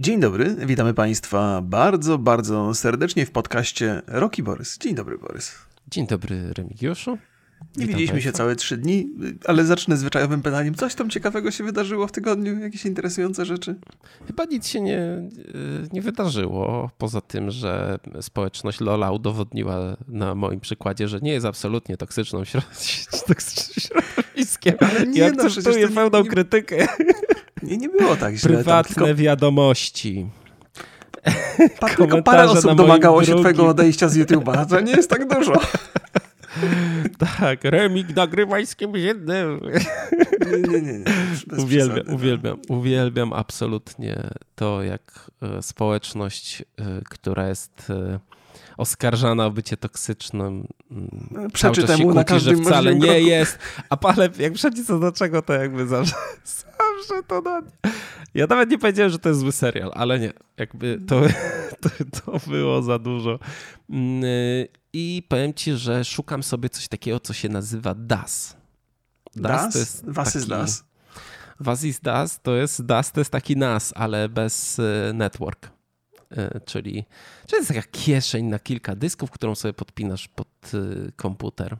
Dzień dobry, witamy Państwa bardzo, bardzo serdecznie w podcaście Roki Borys. Dzień dobry, Borys. Dzień dobry, Remigiuszu. Nie widzieliśmy się całe trzy dni, ale zacznę zwyczajowym pytaniem. Coś tam ciekawego się wydarzyło w tygodniu? Jakieś interesujące rzeczy? Chyba nic się nie, nie wydarzyło, poza tym, że społeczność Lola udowodniła na moim przykładzie, że nie jest absolutnie toksyczną, środowiskiem. Ale nie, I no, akceptuje no, pełną nie, krytykę. Nie, nie było tak źle. Prywatne tylko... wiadomości. Pa, tylko parę osób domagało się twojego odejścia z YouTube'a. To nie jest tak dużo. tak, remik nagrywaj z kimś innym. Nie, nie, nie. nie. Uwielbiam, przesady, uwielbiam, no. uwielbiam absolutnie to, jak e, społeczność, e, która jest e, oskarżana o bycie toksycznym, mm, Przeczy temu kłóci, że wcale nie jest. A ale jak wszędzie co do czego, to jakby zawsze, zawsze to na Ja nawet nie powiedziałem, że to jest zły serial, ale nie. Jakby to, to, to było za dużo. Mm, i powiem ci, że szukam sobie coś takiego, co się nazywa DAS. DAS, DAS? to jest Was taki... is DAS. Was is DAS to jest DAS, to jest taki NAS, ale bez e, network. Czyli, czyli to jest taka kieszeń na kilka dysków, którą sobie podpinasz pod e, komputer.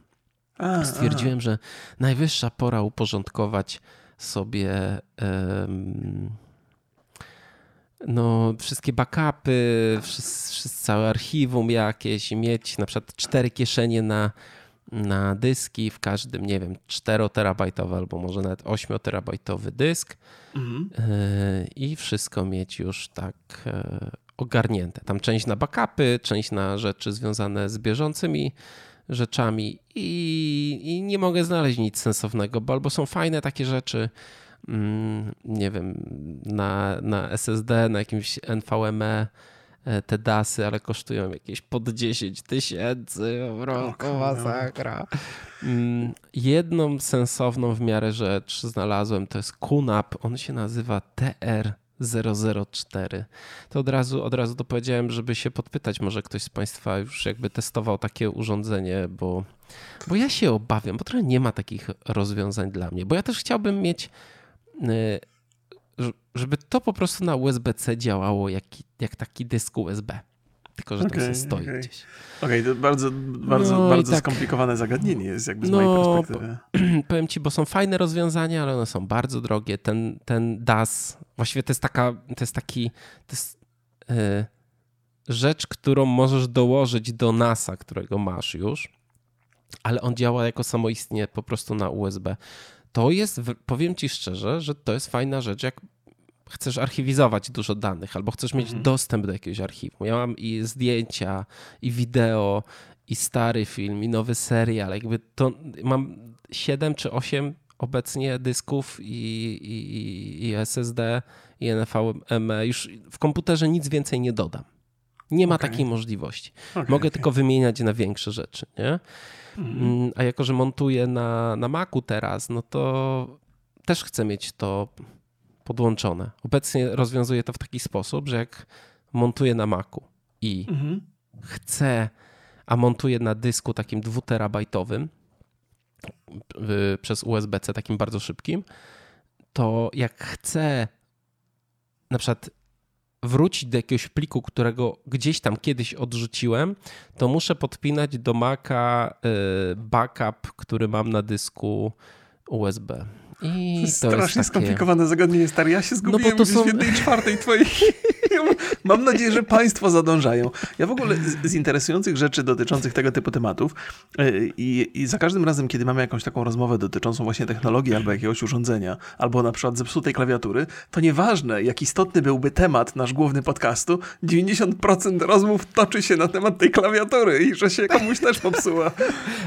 A, Stwierdziłem, a. że najwyższa pora uporządkować sobie no, wszystkie backupy, wszystko, całe archiwum jakieś, mieć na przykład cztery kieszenie na, na dyski, w każdym, nie wiem, 4-terabajtowy albo może nawet 8-terabajtowy dysk mhm. E, i wszystko mieć już tak e, ogarnięte. Tam część na backupy, część na rzeczy związane z bieżącymi rzeczami i, i nie mogę znaleźć nic sensownego, bo albo są fajne takie rzeczy, Mm, nie wiem, na, na SSD, na jakimś NVMe e, te dasy, ale kosztują jakieś pod 10 tysięcy, po masakra. Mm, jedną sensowną w miarę rzecz znalazłem, to jest QNAP, on się nazywa TR 004. To od razu, od razu dopowiedziałem, żeby się podpytać, może ktoś z Państwa już jakby testował takie urządzenie, bo, bo ja się obawiam, bo trochę nie ma takich rozwiązań dla mnie, bo ja też chciałbym mieć Y, żeby to po prostu na USB-C działało jak, jak taki dysk USB. Tylko, że okay, tam stoi okay. gdzieś. Okej, okay, to bardzo, bardzo, no bardzo tak, skomplikowane zagadnienie jest jakby z no, mojej perspektywy. Powiem ci, bo są fajne rozwiązania, ale one są bardzo drogie. Ten, ten DAS, właściwie to jest taka, to jest taki, to jest yy, rzecz, którą możesz dołożyć do NASA, którego masz już, ale on działa jako samoistnie po prostu na USB to jest, powiem ci szczerze, że to jest fajna rzecz, jak chcesz archiwizować dużo danych albo chcesz mieć mhm. dostęp do jakiegoś archiwum. Ja mam i zdjęcia, i wideo, i stary film, i nowy serial. Jakby to mam 7 czy 8 obecnie dysków i, i, i SSD i NVMe. Już w komputerze nic więcej nie dodam. Nie ma okay. takiej możliwości. Okay, Mogę okay. tylko wymieniać na większe rzeczy. Nie? Mhm. A jako, że montuję na, na Macu teraz, no to też chcę mieć to podłączone. Obecnie rozwiązuję to w taki sposób, że jak montuję na Macu i mhm. chcę, a montuję na dysku takim dwuterabajtowym przez USB-C takim bardzo szybkim, to jak chcę na przykład wrócić do jakiegoś pliku, którego gdzieś tam kiedyś odrzuciłem, to muszę podpinać do Maca y, backup, który mam na dysku USB. I to jest strasznie takie... skomplikowane zagadnienie, stary. Ja się zgubiłem no bo to są... w jednej czwartej twojej Mam nadzieję, że Państwo zadążają. Ja w ogóle z, z interesujących rzeczy dotyczących tego typu tematów e, i, i, za każdym razem, kiedy mamy jakąś taką rozmowę dotyczącą właśnie technologii albo jakiegoś urządzenia, albo na przykład zepsutej klawiatury, to nieważne, jak istotny byłby temat nasz główny podcastu, 90% rozmów toczy się na temat tej klawiatury i że się komuś też popsuła.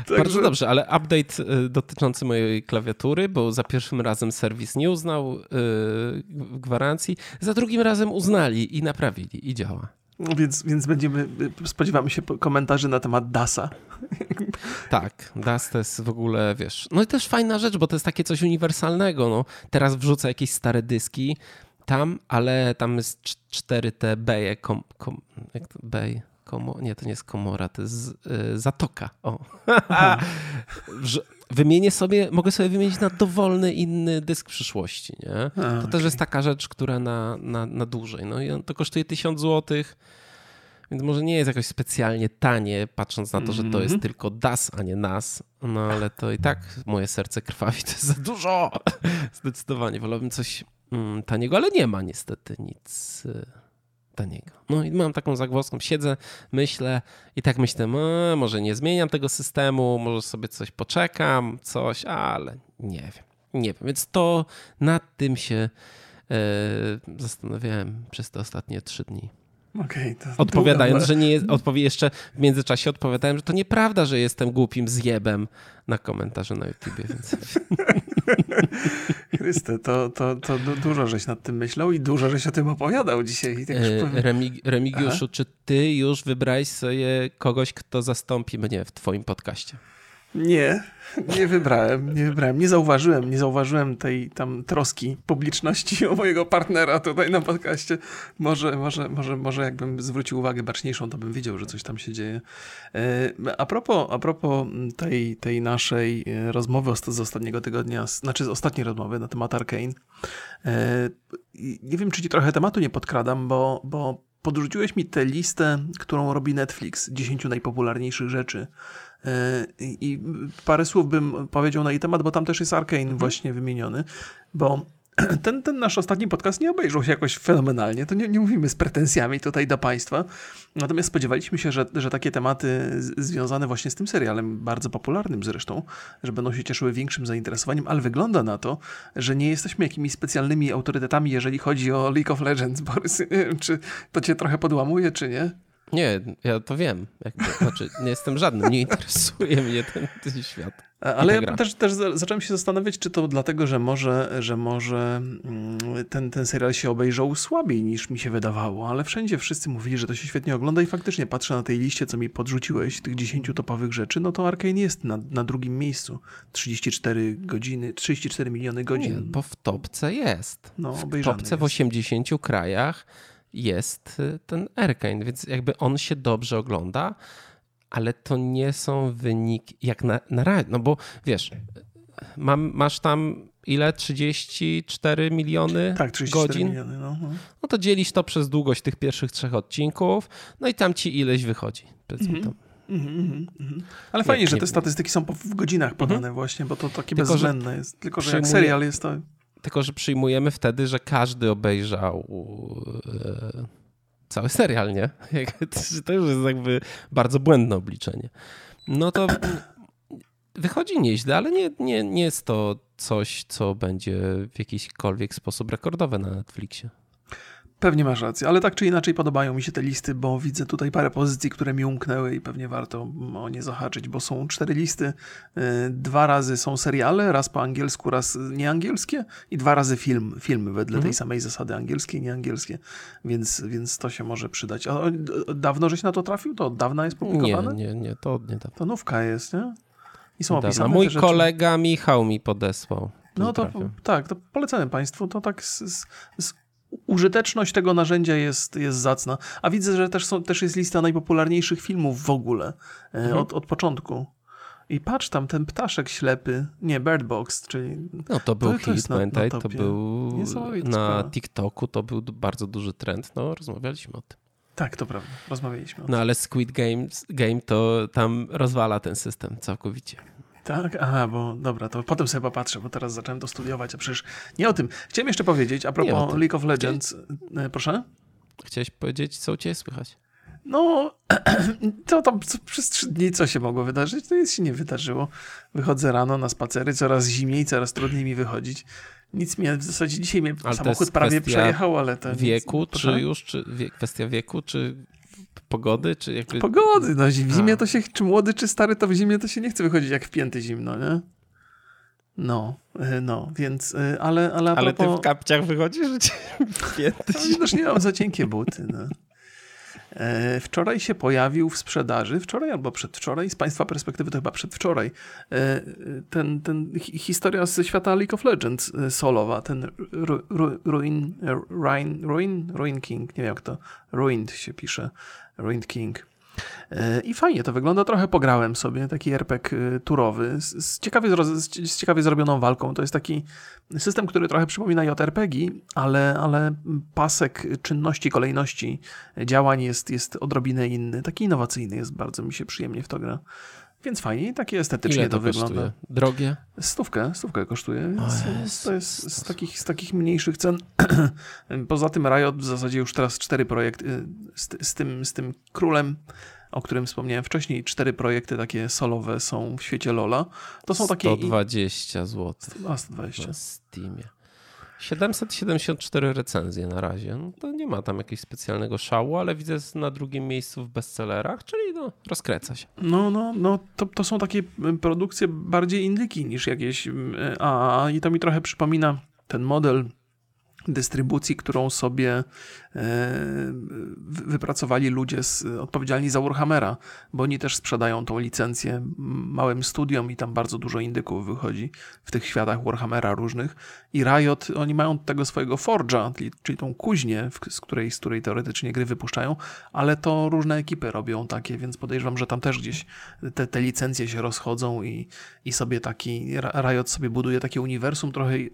Także... Bardzo dobrze, ale update e, dotyczący mojej klawiatury, bo za pierwszym razem serwis nie uznał yy, gwarancji, za drugim razem uznali i naprawili i działa. Więc, więc będziemy, spodziewamy się komentarzy na temat DASa. Tak, DAS to jest w ogóle, wiesz, no i też fajna rzecz, bo to jest takie coś uniwersalnego. No. Teraz wrzucę jakieś stare dyski tam, ale tam jest 4T Bay, kom, kom, jak to, komo, nie, to nie jest komora, to jest y, zatoka. O. wymienię sobie, mogę sobie wymienić na dowolny inny dysk przyszłości, nie? A, to okay. też jest taka rzecz, która na, na, na dłużej. No i to kosztuje 1000 złotych więc może nie jest jakoś specjalnie tanie, patrząc na to, że to jest mhm. tylko DAS, a nie NAS. No ale to i tak moje serce krwawi, to jest za dużo. Zdecydowanie wolałbym coś mm, taniego, ale nie ma niestety nic y, taniego. No i mam taką zagwozdką, siedzę, myślę i tak myślę, no, może nie zmieniam tego systemu, może sobie coś poczekam, coś, ale nie wiem. Nie wiem, więc to nad tym się e, zastanawiałem przez te ostatnie trzy dni. Okay, Odpowiadając, że nie jest, odpowie jeszcze w międzyczasie odpowiadałem, że to nieprawda, że jestem głupim zjebem na komentarze na YouTubie. Więc... Chryste, to, to, to dużo żeś nad tym myślał i dużo żeś o tym opowiadał dzisiaj. Tak e, Remig Remigiuszu, Aha. czy ty już wybrałeś sobie kogoś, kto zastąpi mnie w twoim podcaście? Nie, nie wybrałem, nie wybrałem. Nie zauważyłem, nie zauważyłem tej tam troski publiczności o mojego partnera tutaj na podcaście. Może, może, może, może jakbym zwrócił uwagę baczniejszą, to bym wiedział, że coś tam się dzieje. E, a propos, a propos tej, tej naszej e, rozmowy z ostatniego tygodnia, znaczy z ostatniej rozmowy na temat Arkane, e, nie wiem, czy ci trochę tematu nie podkradam, bo, bo podrzuciłeś mi tę listę, którą robi Netflix, 10 najpopularniejszych rzeczy i parę słów bym powiedział na jej temat, bo tam też jest Arkane mhm. właśnie wymieniony, bo ten, ten nasz ostatni podcast nie obejrzał się jakoś fenomenalnie, to nie, nie mówimy z pretensjami tutaj do Państwa, natomiast spodziewaliśmy się, że, że takie tematy związane właśnie z tym serialem, bardzo popularnym zresztą, że będą się cieszyły większym zainteresowaniem, ale wygląda na to, że nie jesteśmy jakimiś specjalnymi autorytetami, jeżeli chodzi o League of Legends, Borys, czy to cię trochę podłamuje, czy nie? Nie, ja to wiem. Jakby, znaczy, nie jestem żadnym, nie interesuje mnie ten, ten świat. Ale ja też, też zacząłem się zastanawiać, czy to dlatego, że może, że może mm, ten, ten serial się obejrzał słabiej niż mi się wydawało, ale wszędzie wszyscy mówili, że to się świetnie ogląda i faktycznie patrzę na tej liście, co mi podrzuciłeś, tych 10 topowych rzeczy, no to Arkane jest na, na drugim miejscu. 34 godziny, 34 miliony godzin. Nie, bo w topce jest. No, w topce jest. w 80 krajach jest y, ten Arkane, więc jakby on się dobrze ogląda, ale to nie są wyniki jak na, na razie, no bo wiesz, mam, masz tam ile? 34 miliony tak, 34 godzin? Miliony, no, no. no to dzielisz to przez długość tych pierwszych trzech odcinków, no i tam ci ileś wychodzi. Mm -hmm. Mm -hmm, Ale fajnie, że te statystyki są w godzinach podane mm -hmm. właśnie, bo to takie Tylko, bezwzględne jest. Tylko, że jak serial jest to... Tylko, że przyjmujemy wtedy, że każdy obejrzał e, cały serial, nie? To już jest jakby bardzo błędne obliczenie. No to wychodzi nieźle, ale nie, nie, nie jest to coś, co będzie w jakikolwiek sposób rekordowe na Netflixie. Pewnie masz rację, ale tak czy inaczej podobają mi się te listy, bo widzę tutaj parę pozycji, które mi umknęły i pewnie warto o nie zahaczyć, bo są cztery listy. Y, dwa razy są seriale, raz po angielsku, raz nieangielskie i dwa razy film, filmy wedle mhm. tej samej zasady angielskie i nieangielskie, więc, więc to się może przydać. A dawno żeś na to trafił? To od dawna jest publikowane? Nie, nie, nie, to od niedawna. To nówka jest, nie? I są opisane Mój kolega Michał mi podesłał. No to tak, to polecamy Państwu. To tak z, z, z użyteczność tego narzędzia jest, jest zacna. A widzę, że też, są, też jest lista najpopularniejszych filmów w ogóle e, mhm. od, od początku. I patrz tam, ten ptaszek ślepy, nie, Bird Box, czyli... No to był to, to hit, pamiętaj, to był na TikToku, to był bardzo duży trend, no rozmawialiśmy o tym. Tak, to prawda, rozmawialiśmy o no, tym. No ale Squid Games, Game to tam rozwala ten system całkowicie. Tak? Aha, bo dobra, to potem sobie popatrzę, bo teraz zacząłem to studiować, a przecież nie o tym. Chciałem jeszcze powiedzieć, a propos League of Legends, Chciałeś... proszę? Chciałeś powiedzieć, co u Ciebie słychać? No, to tam przez trzy dni co się mogło wydarzyć? To nic się nie wydarzyło. Wychodzę rano na spacery, coraz zimniej, coraz trudniej mi wychodzić. Nic mnie, w zasadzie dzisiaj mnie ale samochód prawie przejechał, ale to Wieku, nic, czy już, czy wie, kwestia wieku, czy pogody, czy jakby... Pogody, no w zimie to się, czy młody, czy stary, to w zimie to się nie chce wychodzić jak w pięty zimno, nie? No, e, no, więc, e, ale... Ale, ale propos... ty w kapciach wychodzisz, że w pięty zimno? No, nie mam za cienkie buty, no. E, wczoraj się pojawił w sprzedaży, wczoraj albo przedwczoraj, z Państwa perspektywy to chyba przedwczoraj, ten, ten historia ze świata League of Legends solowa, ten Ruin, Ruin, Ruin, Ruin King, nie wiem jak to, Ruined się pisze, Ruined King. E, I fajnie to wygląda, trochę pograłem sobie, taki RPG e, turowy, z, z, ciekawie, z, ciekawie zrobioną walką. To jest taki system, który trochę przypomina JRPG, ale, ale pasek czynności, kolejności działań jest, jest odrobinę inny. Taki innowacyjny jest, bardzo mi się przyjemnie w to gra. Więc fajnie, takie estetycznie Ile to, to wygląda. Kosztuje? Drogie? Stówkę, stówkę kosztuje. Więc to jest z takich, z takich mniejszych cen. Poza tym Riot w zasadzie już teraz cztery projekty z, z, tym, z tym królem o którym wspomniałem wcześniej, cztery projekty takie solowe są w świecie Lola. To są takie. 120 zł. A, 120. Na Steamie. 774 recenzje na razie. No to nie ma tam jakiegoś specjalnego szału, ale widzę na drugim miejscu w bestsellerach, czyli no, rozkręca się. No, no, no to, to są takie produkcje bardziej indyki niż jakieś AAA i to mi trochę przypomina ten model dystrybucji, którą sobie e, wypracowali ludzie z, odpowiedzialni za Warhammera, bo oni też sprzedają tą licencję małym studiom i tam bardzo dużo indyków wychodzi w tych światach Warhammera różnych. I Riot, oni mają tego swojego Forge'a, czyli, tą kuźnię, z której, z której teoretycznie gry wypuszczają, ale to różne ekipy robią takie, więc podejrzewam, że tam też gdzieś te, te licencje się rozchodzą i, i sobie taki, Riot sobie buduje takie uniwersum trochę e,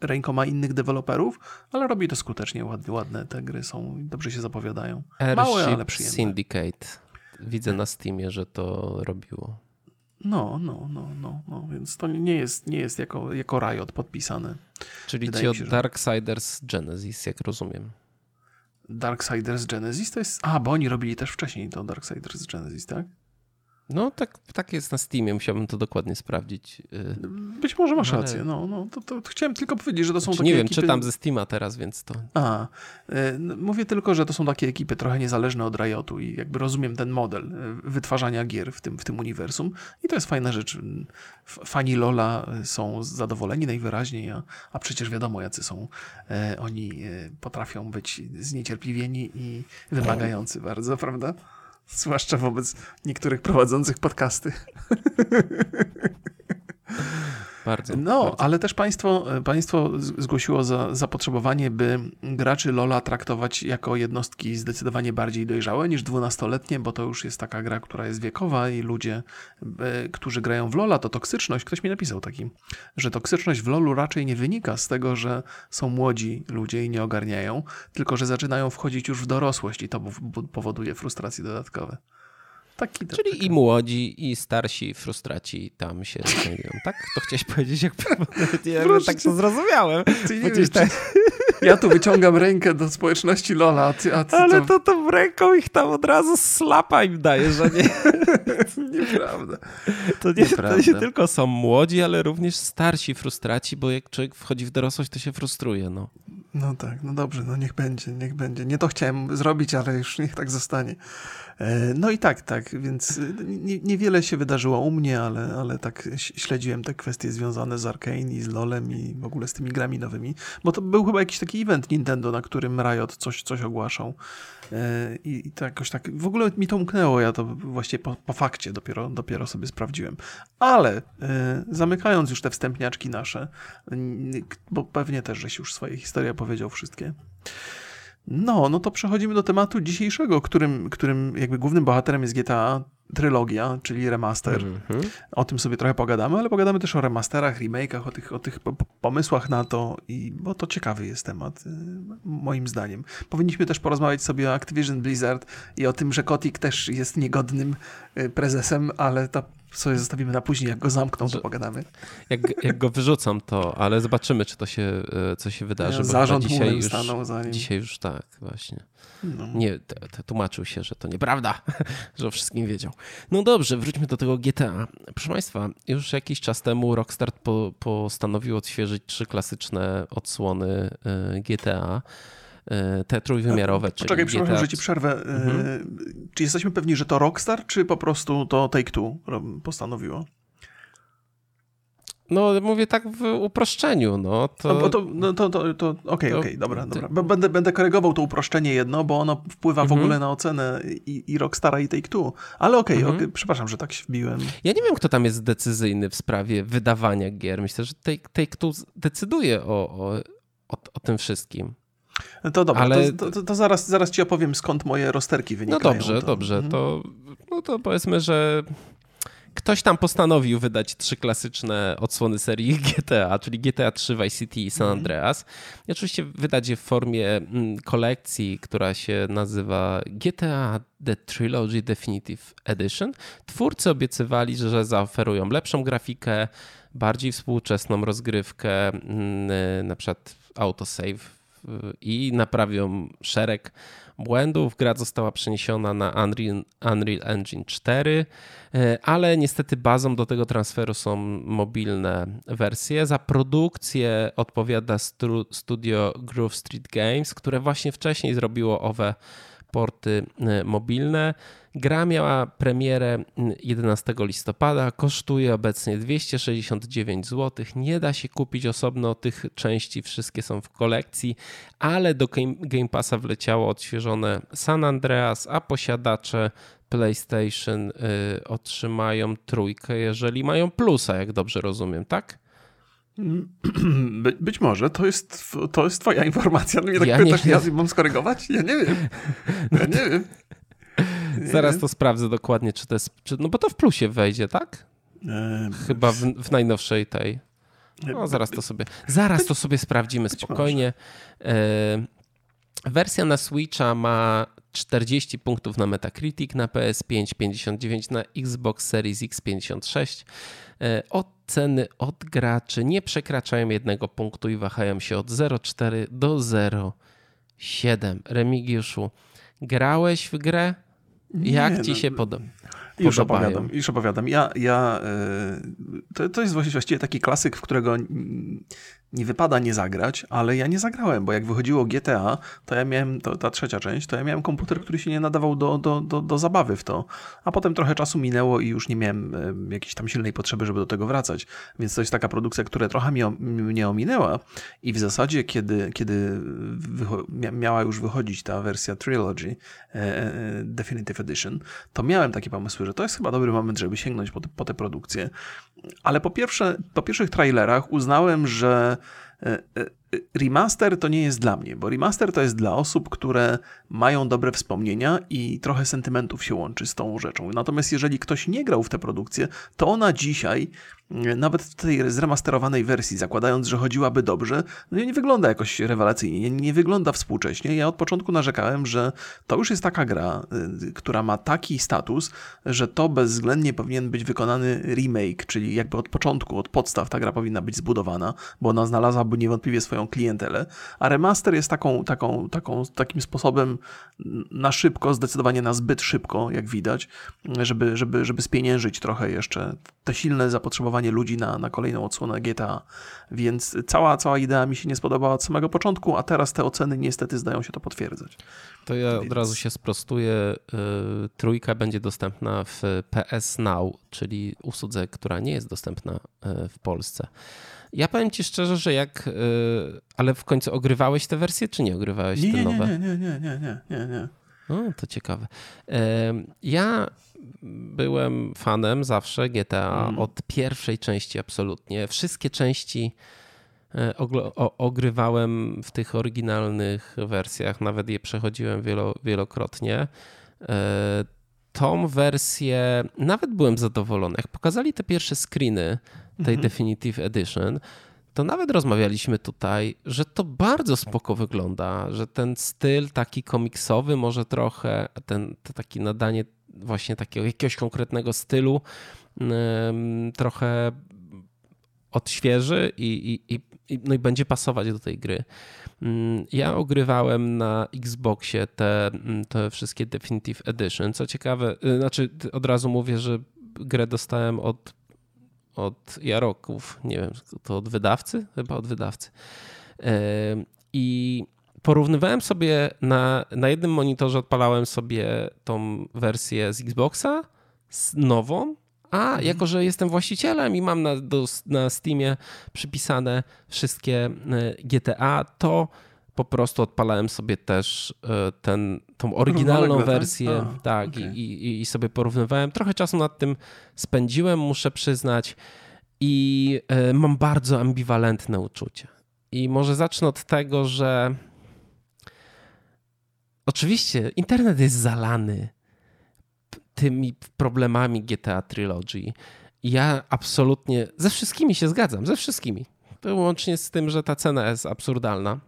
rękoma innych deweloperów, ale robi to skutecznie, ładnie, ładne te gry są, dobrze się zapowiadają. Małe, ale przyjemne. Syndicate. Widzę na Steamie, że to robiło. No, no, no, no, no, więc to nie jest, nie jest jako, jako Riot podpisane. Czyli Wydaje ci od się, że... Darksiders Genesis, jak rozumiem. Darksiders Genesis to jest... A, bo oni robili też wcześniej to Darksiders Genesis, tak? No tak, tak jest na Steamie, musiałbym to dokładnie sprawdzić. Y, Być może masz Ale... rację, no, no to, to, chciałem tylko powiedzieć, że to są znaczy, takie Nie wiem, ekipy... czytam ze Steama teraz, więc to... A, y, mówię tylko, że to są takie ekipy trochę niezależne od Riotu i jakby rozumiem ten model y, wytwarzania gier w tym, w tym uniwersum i to jest fajna rzecz. Fani Lola są zadowoleni najwyraźniej, a, a przecież wiadomo, jacy są. Oni potrafią być zniecierpliwieni i wymagający bardzo, prawda? Zwłaszcza wobec niektórych prowadzących podcasty. Bardzo. No, bardzo. ale też państwo, państwo zgłosiło za, zapotrzebowanie, by graczy Lola traktować jako jednostki zdecydowanie bardziej dojrzałe niż dwunastoletnie, bo to już jest taka gra, która jest wiekowa i ludzie, którzy grają w Lola, to toksyczność, ktoś mi napisał taki, że toksyczność w Lolu raczej nie wynika z tego, że są młodzi ludzie i nie ogarniają, tylko że zaczynają wchodzić już w dorosłość i to powoduje frustracje dodatkowe. Taki Czyli taka. i młodzi, i starsi frustraci tam się znajdują. Tak? To chciałeś powiedzieć, jak ja tak to zrozumiałem. tak... Ja tu wyciągam rękę do społeczności Lola, a ty, a ty Ale to... to tą ręką ich tam od razu slapa im daje, że nie... Nieprawda. To nie, Nieprawda. to nie tylko są młodzi, ale również starsi frustraci, bo jak człowiek wchodzi w dorosłość, to się frustruje. No. No tak, no dobrze, no niech będzie, niech będzie. Nie to chciałem zrobić, ale już niech tak zostanie. E, no i tak, tak, więc e, nie, niewiele się wydarzyło u mnie, ale, ale tak śledziłem te kwestie związane z Arkane i z LoLem i w ogóle z tymi grami nowymi, bo to był chyba jakiś taki event Nintendo, na którym Riot coś, coś ogłaszał. E, I, to jakoś tak, w ogóle mi to umknęło, ja to właśnie po, po fakcie dopiero, dopiero sobie sprawdziłem. Ale zamykając już te wstępniaczki nasze, bo pewnie też żeś już swoje historie powiedział wszystkie, no, no to przechodzimy do tematu dzisiejszego, którym, którym jakby głównym bohaterem jest GTA trylogia, czyli remaster. Mm -hmm. O tym sobie trochę pogadamy, ale pogadamy też o remasterach, remake'ach, o tych, o tych pomysłach na to, i, bo to ciekawy jest temat, y, moim zdaniem. Powinniśmy też porozmawiać sobie o Activision Blizzard i o tym, że Kotick też jest niegodnym y, prezesem, ale to sobie zostawimy na później, jak go zamkną, to pogadamy. Jak, jak go wyrzucam, to, ale zobaczymy, czy to się, y, co się wydarzy. Zarząd dzisiaj już, stanął za nim. Dzisiaj już tak, właśnie. No. Nie, tłumaczył się, że to nieprawda, że o wszystkim wiedział. No dobrze, wróćmy do tego GTA. Proszę Państwa, już jakiś czas temu Rockstar po, postanowił odświeżyć trzy klasyczne odsłony y, GTA te trójwymiarowe. Poczekaj, przepraszam, GTA... że ci przerwę. Y, mhm. Czy jesteśmy pewni, że to Rockstar, czy po prostu to Take-Two postanowiło? No, mówię tak w uproszczeniu, no. To, no, to, no, to, to, to okej, okay, okej, okay, dobra, dobra. Będę, będę korygował to uproszczenie jedno, bo ono wpływa w mhm. ogóle na ocenę i, i Rockstara i Take-Two. Ale okej, okay, mhm. okay, przepraszam, że tak się wbiłem. Ja nie wiem, kto tam jest decyzyjny w sprawie wydawania gier. Myślę, że Take-Two decyduje o, o, o, o tym wszystkim. To dobra, Ale... to, to, to, zaraz, zaraz ci opowiem, skąd moje rozterki wynikają. No dobrze, to... dobrze. Mhm. To, no to powiedzmy, że ktoś tam postanowił wydać trzy klasyczne odsłony serii GTA, czyli GTA 3, Vice City i San mhm. Andreas. I oczywiście wydać je w formie mm, kolekcji, która się nazywa GTA The Trilogy Definitive Edition. Twórcy obiecywali, że zaoferują lepszą grafikę, bardziej współczesną rozgrywkę, mm, na przykład autosave i naprawią szereg błędów. Gra została przeniesiona na Unreal, Unreal Engine 4, e, ale niestety bazą do tego transferu są mobilne wersje. Za produkcję odpowiada studio Groove Street Games, które właśnie wcześniej zrobiło owe porty e, mobilne. Gra miała premierę 11 listopada, kosztuje obecnie 269 zł. Nie da się kupić osobno tych części, wszystkie są w kolekcji, ale do Game Passa wleciało odświeżone San Andreas, a posiadacze PlayStation y, otrzymają trójkę, jeżeli mają plusa, jak dobrze rozumiem, tak? By, być może to jest, to jest twoja informacja. No mnie tak ja pytasz, ja mam skorygować? Ja nie wiem. Ja nie wiem. Zaraz to sprawdzę dokładnie, czy to jest. Czy, no bo to w plusie wejdzie, tak? Chyba w, w, najnowszej tej. No, zaraz to sobie. Zaraz to sobie sprawdzimy spokojnie. E, wersja na Switcha ma 40 punktów na Metacritic, na PS5 59, na Xbox Series X 56. E, oceny od graczy nie przekraczają jednego punktu i wahają się od 0,4 do 0,7. Remigiuszu, grałeś w grę? Jak nie, ci no, się podoba? Już opowiadam, już opowiadam. Ja, ja, e, to, to jest właściwie taki klasyk, w którego nie wypada nie zagrać, ale ja nie zagrałem, bo jak wychodziło GTA, to ja miałem, to, ta trzecia część, to ja miałem komputer, który się nie nadawał do, do, do, do zabawy w to. A potem trochę czasu minęło i już nie miałem e, jakiejś tam silnej potrzeby, żeby do tego wracać. Więc to jest taka produkcja, która trochę mnie, mnie ominęła i w zasadzie, kiedy, kiedy miała już wychodzić ta wersja Trilogy e, e, Definitive Edition, to miałem takie pomysły, że to jest chyba dobry moment, żeby sięgnąć po, te, po tę produkcję. Ale po, pierwsze, po pierwszych trailerach uznałem, że e, e, remaster to nie jest dla mnie, bo remaster to jest dla osób, które mają dobre wspomnienia i trochę sentymentów się łączy z tą rzeczą. Natomiast jeżeli ktoś nie grał w tę produkcję, to ona dzisiaj nawet w tej zremasterowanej wersji, zakładając, że chodziłaby dobrze, no nie wygląda jakoś rewelacyjnie, nie, wygląda współcześnie. Ja od początku narzekałem, że to już jest taka gra, y, która ma taki status, że to bezwzględnie powinien być wykonany remake, czyli jakby od początku, od podstaw ta gra powinna być zbudowana, bo ona znalazłaby niewątpliwie swoją klientelę, a remaster jest taką, taką, taką, takim sposobem na szybko, zdecydowanie na zbyt szybko, jak widać, żeby, żeby, żeby spieniężyć trochę jeszcze te silne zapotrzebowanie ludzi na, na kolejną odsłonę GTA. Więc cała, cała idea mi się nie spodobała od samego początku, a teraz te oceny niestety zdają się to potwierdzać. To ja od razu się sprostuję. Y, trójka będzie dostępna w PS Now, czyli usłudze, która nie jest dostępna y, w Polsce. Ja powiem ci szczerze, że jak. Y, ale w końcu ogrywałeś te wersje, czy nie ogrywałeś nie, te nie, nowe? Nie, nie, nie, nie, nie, nie, nie. O, to ciekawe. Ja byłem fanem zawsze GTA mm. od pierwszej części absolutnie. Wszystkie części e, ogrywałem w tych oryginalnych wersjach, nawet je przechodziłem wielo, wielokrotnie. E, tą wersję nawet byłem zadowolony. Jak pokazali te pierwsze screeny tej -hmm. Definitive Edition, to nawet rozmawialiśmy tutaj, że to bardzo spoko wygląda, że ten styl taki komiksowy może trochę, ten, to takie nadanie właśnie takiego jakiegoś konkretnego stylu trochę odświeży i, i, i, no i będzie pasować do tej gry. Mm, ja ogrywałem na Xboxie te, mm, te wszystkie Definitive Edition. Co ciekawe, y, znaczy od razu mówię, że grę dostałem od, od Jaroków, nie wiem, to od wydawcy? Chyba od wydawcy. I porównywałem sobie na, na jednym monitorze, odpalałem sobie tą wersję z Xboxa z nową, a mhm. jako, że jestem właścicielem i mam na, do, na Steamie przypisane wszystkie e, GTA, to po prostu odpalałem sobie też e, ten, tą oryginalną tak? wersję a, tak, okay. i, i, sobie porównywałem. Trochę czasu nad tym spędziłem, muszę przyznać, i e, mam bardzo ambiwalentne uczucie. I może zacznę od tego, że oczywiście internet jest zalany tymi problemami GTA Trilogy. Ja absolutnie ze wszystkimi się zgadzam, ze wszystkimi. Łącznie z tym, że ta cena jest absurdalna.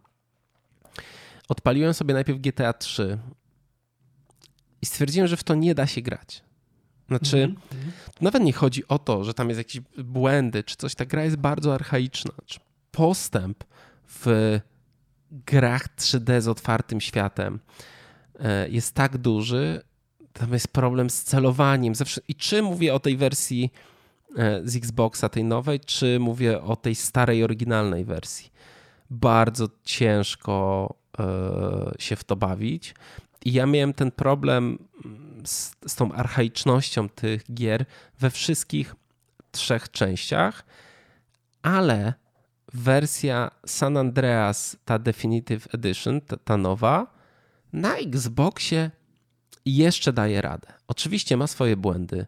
Odpaliłem sobie najpierw GTA 3 i stwierdziłem, że w to nie da się grać. Znaczy, mm -hmm. nawet nie chodzi o to, że tam jest jakieś błędy czy coś. Ta gra jest bardzo archaiczna. Znaczy, postęp w grach 3D z otwartym światem e, jest tak duży, tam jest problem z celowaniem. I czy mówię o tej wersji e, z Xboxa, tej nowej, czy mówię o tej starej, oryginalnej wersji. Bardzo ciężko się w to bawić. I ja miałem ten problem z, z tą archaicznością tych gier we wszystkich trzech częściach, ale wersja San Andreas, ta Definitive Edition, ta, ta nowa, na Xboxie jeszcze daje radę. Oczywiście ma swoje błędy.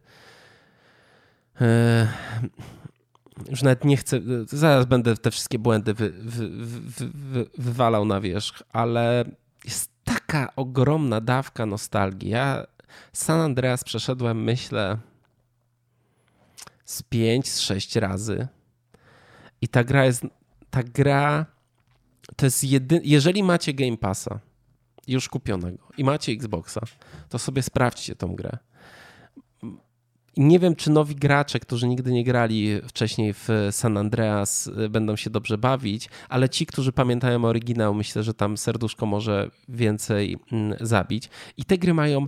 Już nawet nie chcę, zaraz będę te wszystkie błędy wy, wy, wy, wywalał na wierzch, ale jest taka ogromna dawka nostalgii. Ja San Andreas przeszedłem, myślę, z 5, z 6 razy. I ta gra jest, ta gra to jest jedyny, jeżeli macie Game Passa już kupionego i macie Xboxa, to sobie sprawdźcie tą grę. Nie wiem, czy nowi gracze, którzy nigdy nie grali wcześniej w San Andreas, y, będą się dobrze bawić, ale ci, którzy pamiętają oryginał, myślę, że tam serduszko może więcej mm, zabić. I te gry mają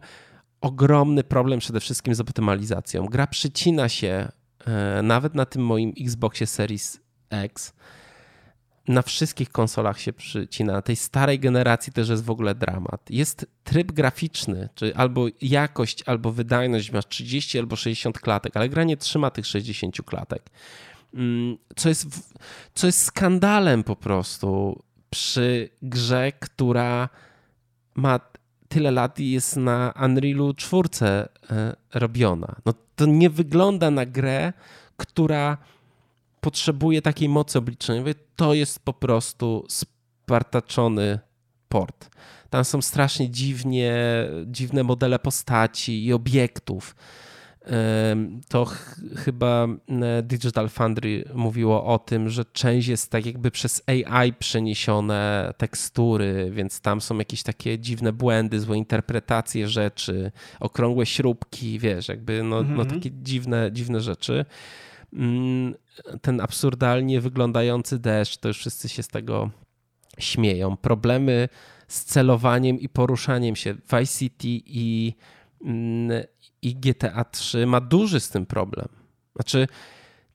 ogromny problem przede wszystkim z optymalizacją. Gra przycina się e, nawet na tym moim Xboxie Series X. Na wszystkich konsolach się przycina. Na tej starej generacji też jest w ogóle dramat. Jest tryb graficzny, czyli albo jakość, albo wydajność masz 30 albo 60 klatek, ale gra nie trzyma tych 60 klatek. Mm, co jest, co jest skandalem po prostu przy grze, która ma tyle lat i jest na Unrealu 4 e, robiona. No to nie wygląda na grę, która potrzebuje takiej mocy obliczeniowej. To jest po prostu spartaczony port. Tam są strasznie dziwnie, dziwne modele postaci i obiektów to ch chyba Digital Foundry mówiło o tym, że część jest tak jakby przez AI przeniesione tekstury, więc tam są jakieś takie dziwne błędy, złe interpretacje rzeczy, okrągłe śrubki, wiesz, jakby no, no mhm. takie dziwne, dziwne rzeczy. Mm, ten absurdalnie wyglądający deszcz, to już wszyscy się z tego śmieją. Problemy z celowaniem i poruszaniem się. Vice City i mm, i GTA 3 ma duży z tym problem. Znaczy,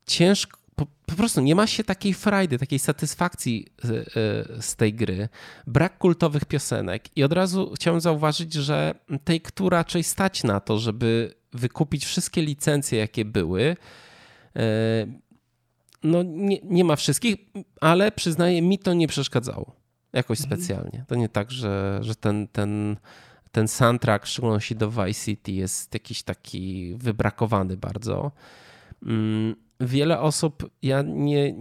ciężko, po, po, prostu nie ma się takiej frajdy, takiej satysfakcji z, z, tej gry. Brak kultowych piosenek. I od razu chciałem zauważyć, że tej, która raczej stać na to, żeby wykupić wszystkie licencje, jakie były. E, no, nie, nie ma wszystkich, ale przyznaję, mi to nie przeszkadzało jakoś mhm. specjalnie. To nie tak, że, że ten, ten ten soundtrack, w szczególności do Vice City, jest jakiś taki wybrakowany bardzo. Mm, wiele osób, ja nie,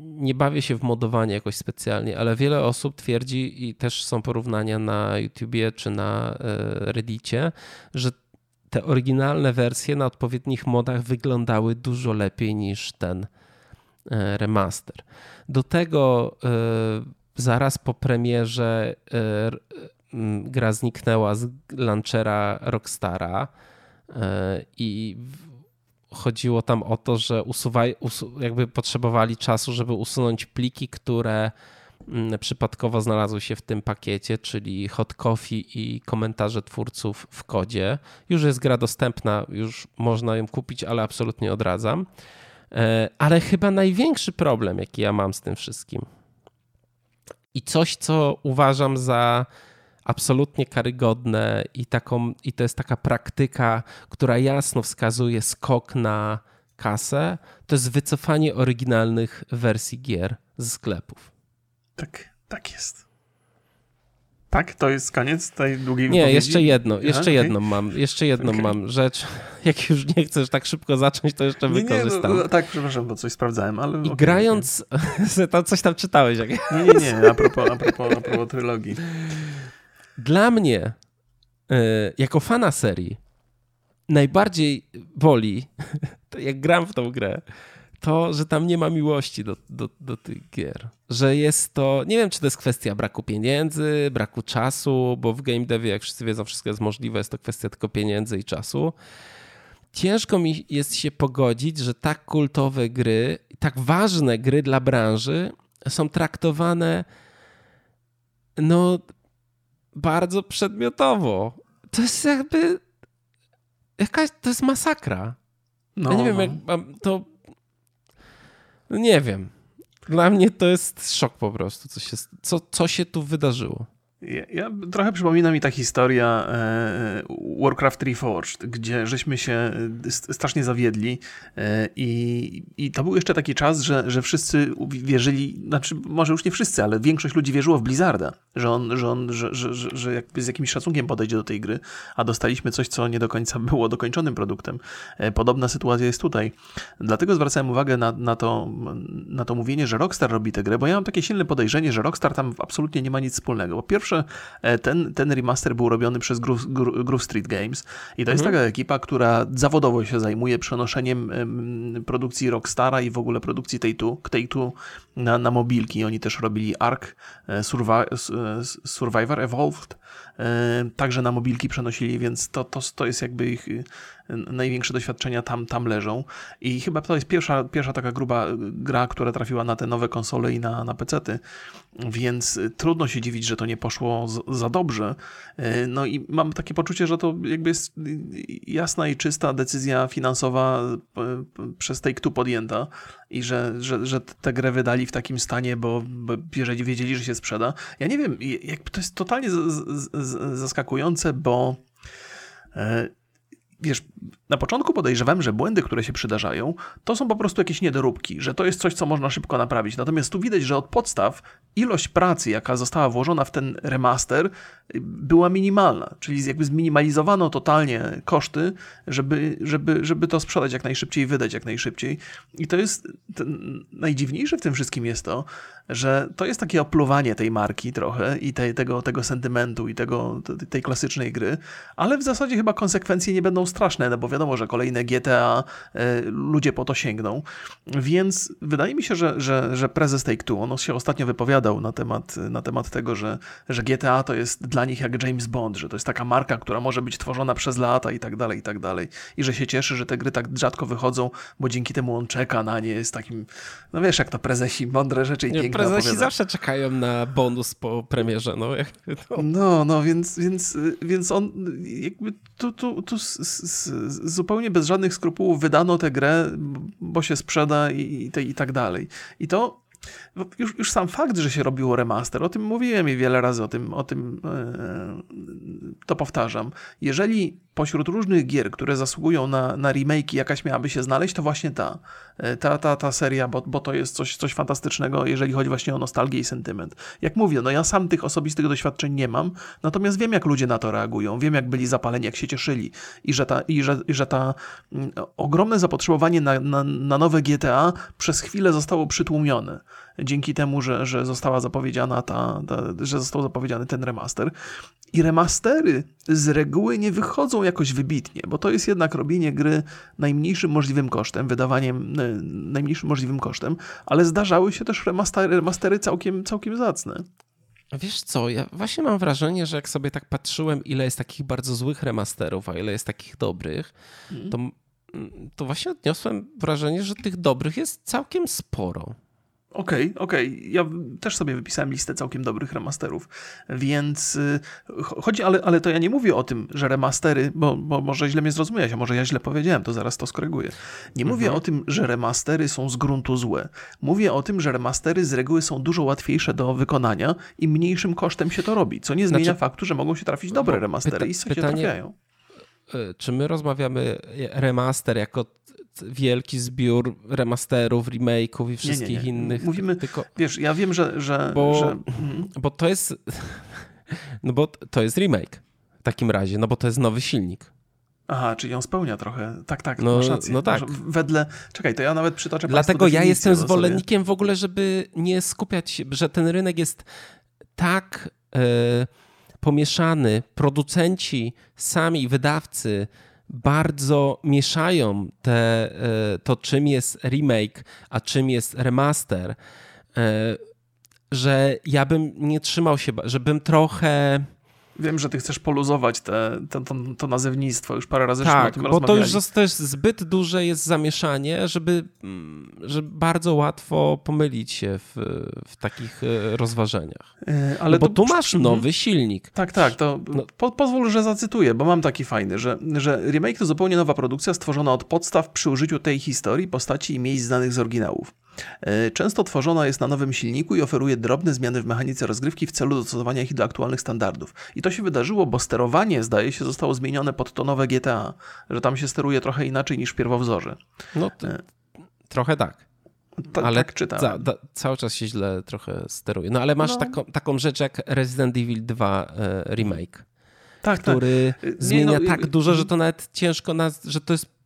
nie bawię się w modowanie jakoś specjalnie, ale wiele osób twierdzi i też są porównania na YouTubie czy na e, Reddicie, że te oryginalne wersje na odpowiednich modach wyglądały dużo lepiej niż ten e, remaster. Do tego e, zaraz po premierze Mm, gra zniknęła z launchera Rockstara e, i chodziło tam o to, że usuwaj, usu, jakby potrzebowali czasu, żeby usunąć pliki, które przypadkowo znalazły się w tym pakiecie, czyli hot coffee i komentarze twórców w kodzie. Już jest gra dostępna, już można ją kupić, ale absolutnie odradzam. E, ale chyba największy problem, jaki ja mam z tym wszystkim i coś, co uważam za absolutnie karygodne i, taką, i to jest taka praktyka, która jasno wskazuje skok na kasę, to jest wycofanie oryginalnych wersji gier ze sklepów. Tak, tak jest. Tak, to jest koniec tej długiej Nie, jeszcze jedno, jeszcze okay. jedną mam, jeszcze jedną okay. mam rzecz. Jak już nie chcesz tak szybko zacząć, to jeszcze nie, wykorzystam. Nie, no, tak, przepraszam, bo coś sprawdzałem, ale... I okay, grając... tam coś tam czytałeś. Jak... Nie, nie, nie, a propos, a propos, a propos trylogii. Dla mnie, jako fana serii, najbardziej boli, jak gram w tą grę, to, że tam nie ma miłości do, do, do tych gier. Że jest to, nie wiem, czy to jest kwestia braku pieniędzy, braku czasu, bo w game devie, jak wszyscy wiedzą, wszystko jest możliwe, jest to kwestia tylko pieniędzy i czasu. Ciężko mi jest się pogodzić, że tak kultowe gry, tak ważne gry dla branży są traktowane no bardzo przedmiotowo. To jest jakby jakaś, to jest masakra. No. Ja nie wiem, no. jak to nie wiem. Dla mnie to jest szok po prostu, co się, co, co się tu wydarzyło. Ja, ja, trochę przypomina mi ta historia e, Warcraft Reforged, gdzie żeśmy się e, strasznie zawiedli e, i, i to był jeszcze taki czas, że, że wszyscy wierzyli, znaczy może już nie wszyscy, ale większość ludzi wierzyło w Blizzarda, że on, że, on że, że, że, że jakby z jakimś szacunkiem podejdzie do tej gry, a dostaliśmy coś, co nie do końca było dokończonym produktem. E, podobna sytuacja jest tutaj. Dlatego zwracałem uwagę na, na, to, na to mówienie, że Rockstar robi tę grę, bo ja mam takie silne podejrzenie, że Rockstar tam absolutnie nie ma nic wspólnego. Po pierwsze pierwsze, e, ten, ten remaster był robiony przez Groove, Groove Street Games i to jest mhm. taka ekipa, która zawodowo się zajmuje przenoszeniem produkcji Rockstara i w ogóle produkcji Take-Two Take na, na mobilki. Oni też robili Ark, e, Survivor Evolved, także na mobilki przenosili, więc to, to, to jest jakby ich największe doświadczenia tam, tam leżą. I chyba to jest pierwsza, pierwsza taka gruba gra, która trafiła na te nowe konsole i na, na pecety, więc trudno się dziwić, że to nie poszło z, za dobrze. E, no i mam takie poczucie, że to jakby jest jasna i czysta decyzja finansowa e, przez Take-Two podjęta i że, że, że tę grę wydali w takim stanie, bo, bo jeżeli wiedzieli, że się sprzeda. Ja nie wiem, jak, to jest totalnie z, z, z, zaskakujące, bo e, wiesz, na początku podejrzewam, że błędy, które się przydarzają, to są po prostu jakieś niedoróbki, że to jest coś, co można szybko naprawić. Natomiast tu widać, że od podstaw ilość pracy, jaka została włożona w ten remaster, była minimalna, czyli jakby zminimalizowano totalnie koszty, żeby, żeby, żeby to sprzedać jak najszybciej, wydać jak najszybciej. I to jest najdziwniejsze w tym wszystkim jest to, że to jest takie opluwanie tej marki trochę i tego, tego sentymentu i tego, tej klasycznej gry, ale w zasadzie chyba konsekwencje nie będą straszne, no bo wiadomo, że kolejne GTA e, ludzie po to sięgną. Więc wydaje mi się, że, że, że prezes Take-Two, on się ostatnio wypowiadał na temat, na temat tego, że, że GTA to jest dla nich jak James Bond, że to jest taka marka, która może być tworzona przez lata i tak dalej, i tak dalej. I że się cieszy, że te gry tak rzadko wychodzą, bo dzięki temu on czeka na nie, jest takim, no wiesz, jak to prezesi mądre rzeczy i nie, piękne Prezesi opowiada. zawsze czekają na bonus po premierze, no. No, no, więc, więc, więc on jakby tu, tu, tu z, z, zupełnie bez żadnych skrupułów wydano tę grę, bo się sprzeda i, i, i tak dalej. I to już, już sam fakt, że się robiło remaster, o tym mówiłem i wiele razy o tym, o tym e, to powtarzam. Jeżeli pośród różnych gier, które zasługują na, na remake, jakaś miałaby się znaleźć, to właśnie ta, e, ta, ta, ta seria, bo, bo to jest coś, coś fantastycznego, jeżeli chodzi właśnie o nostalgię i sentyment. Jak mówię, no ja sam tych osobistych doświadczeń nie mam, natomiast wiem, jak ludzie na to reagują, wiem, jak byli zapaleni, jak się cieszyli i że ta, i że, i że ta mm, ogromne zapotrzebowanie na, na, na nowe GTA przez chwilę zostało przytłumione dzięki temu, że, że została zapowiedziana ta, ta, że został zapowiedziany ten remaster. I remastery z reguły nie wychodzą jakoś wybitnie, bo to jest jednak robienie gry najmniejszym możliwym kosztem, wydawaniem najmniejszym możliwym kosztem, ale zdarzały się też remastery, remastery całkiem, całkiem zacne. Wiesz co, ja właśnie mam wrażenie, że jak sobie tak patrzyłem, ile jest takich bardzo złych remasterów, a ile jest takich dobrych, mm. to, to właśnie odniosłem wrażenie, że tych dobrych jest całkiem sporo. Okej, okay, okej. Okay. Ja też sobie wypisałem listę całkiem dobrych remasterów, więc y, chodzi, ale, ale to ja nie mówię o tym, że remastery, bo, bo może źle mnie zrozumiałeś, a może ja źle powiedziałem, to zaraz to skoryguję. Nie mhm. mówię o tym, że remastery są z gruntu złe. Mówię o tym, że remastery z reguły są dużo łatwiejsze do wykonania i mniejszym kosztem się to robi, co nie zmienia znaczy, faktu, że mogą się trafić dobre remastery pyta, i się trafiają. Y, czy my rozmawiamy remaster jako wielki zbiór remasterów, remake'ów i wszystkich nie, nie, nie. innych. Mówimy, tylko... wiesz, ja wiem, że... że, bo, że... Mhm. bo to jest... No bo to jest remake w takim razie, no bo to jest nowy silnik. Aha, czyli on spełnia trochę. Tak, tak, no, masz rację. No tak. Wedle, czekaj, to ja nawet przytoczę Dlatego ja jestem zwolennikiem w ogóle, żeby nie skupiać się, że ten rynek jest tak... Yy, pomieszany. Producenci, sami wydawcy bardzo mieszają te, e, to, czym jest remake, a czym jest remaster, e, że ja bym nie trzymał się, żebym trochę Wiem, że ty chcesz poluzować te, te, to, to nazewnictwo, już parę razy Tak, bo to już też zbyt duże jest zamieszanie, żeby, mm, żeby bardzo łatwo pomylić się w, w takich e, rozważaniach. E, ale bo to, tu masz mhm. nowy silnik. Tak, tak, to no. po, pozwól, że zacytuję, bo mam taki fajny, że, że remake to zupełnie nowa produkcja stworzona od podstaw przy użyciu tej historii, postaci i miejsc znanych z oryginałów. E, często tworzona jest na nowym silniku i oferuje drobne zmiany w mechanice rozgrywki w celu dostosowania ich do aktualnych standardów. I to się wydarzyło, bo sterowanie, zdaje się, zostało zmienione pod to nowe GTA, że tam się steruje trochę inaczej niż w pierwowzorze. No, e, trochę tak. Ta, ale tak czytałem. Za, cały czas się źle trochę steruje. No ale masz no. taką, taką rzecz jak Resident Evil 2 e, remake. Tak, tak. który tak. zmienia no, tak dużo, że to nawet ciężko, nas, że to jest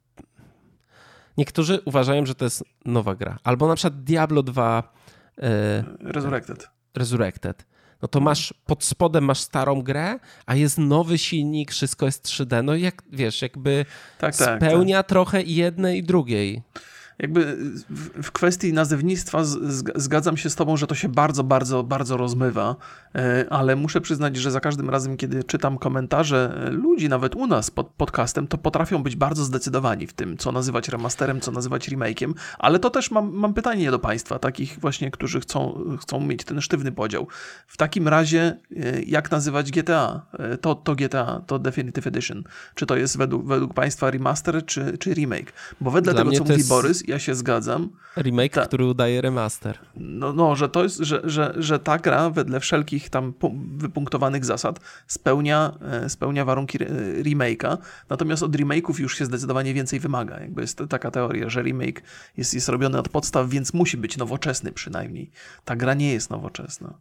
Niektórzy uważają, że to jest nowa gra. Albo na przykład Diablo 2 e, Resurrected. Resurrected. No to masz pod spodem masz starą grę, a jest nowy silnik, wszystko jest 3D. No jak wiesz, jakby tak, tak, spełnia tak. trochę i jednej i drugiej jakby w, kwestii nazewnictwa zgadzam się z tobą, że to się bardzo, bardzo, bardzo rozmywa, e, ale muszę przyznać, że za każdym razem, kiedy czytam komentarze ludzi, nawet u nas pod podcastem, to potrafią być bardzo zdecydowani w tym, co nazywać remasterem, co nazywać remake'iem, ale to też mam, mam pytanie do państwa, takich właśnie, którzy chcą, chcą mieć ten sztywny podział. W takim razie, e, jak nazywać GTA? E, to, to GTA, to Definitive Edition. Czy to jest według, według państwa remaster, czy, czy remake? Bo wedle Dla tego, co mówi jest... Borys, ja się zgadzam. Remake, ta, który udaje remaster. No, no że to jest, że, że, że ta gra wedle wszelkich tam wypunktowanych zasad spełnia, e, spełnia warunki remake'a, natomiast od remake'ów już się zdecydowanie więcej wymaga. Jakby jest taka teoria, że remake jest, jest robiony od podstaw, więc musi być nowoczesny przynajmniej. Ta gra nie jest nowoczesna.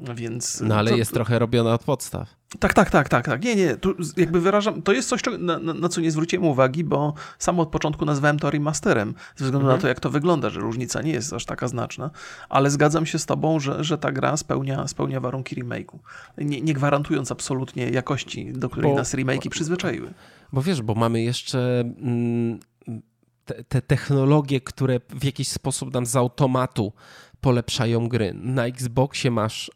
Więc, no ale jest trochę robiona od podstaw. Tak, tak, tak, tak, tak. Nie, nie, tu jakby wyrażam, to jest coś, na, na, co nie zwróciłem uwagi, bo sam od początku nazwałem to remasterem, ze względu mhm. na to, jak to wygląda, że różnica nie jest aż taka znaczna, ale zgadzam się z tobą, że, że ta gra spełnia, spełnia warunki remake'u, nie, nie gwarantując absolutnie jakości, do której bo, nas remake'i przyzwyczaiły. Bo wiesz, bo mamy jeszcze... Mm, te, te technologie, które w jakiś sposób nam z automatu polepszają gry. Na Xboxie masz y,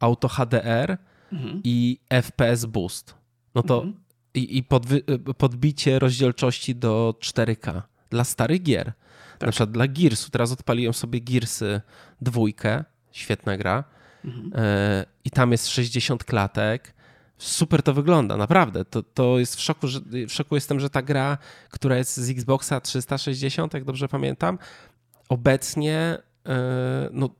auto HDR mhm. i FPS boost. No to mhm. i, i podwy, e, podbicie rozdzielczości do 4K dla starych gier. Tak. Na przykład dla Gearsu. Teraz odpaliłem sobie Gearsy dwójkę, świetna gra. Mhm. Y, I tam jest 60 klatek. Super to wygląda, naprawdę. To, to jest w szoku, że, w szoku jestem, że ta gra, która jest z Xboxa 360, jak dobrze pamiętam, obecnie no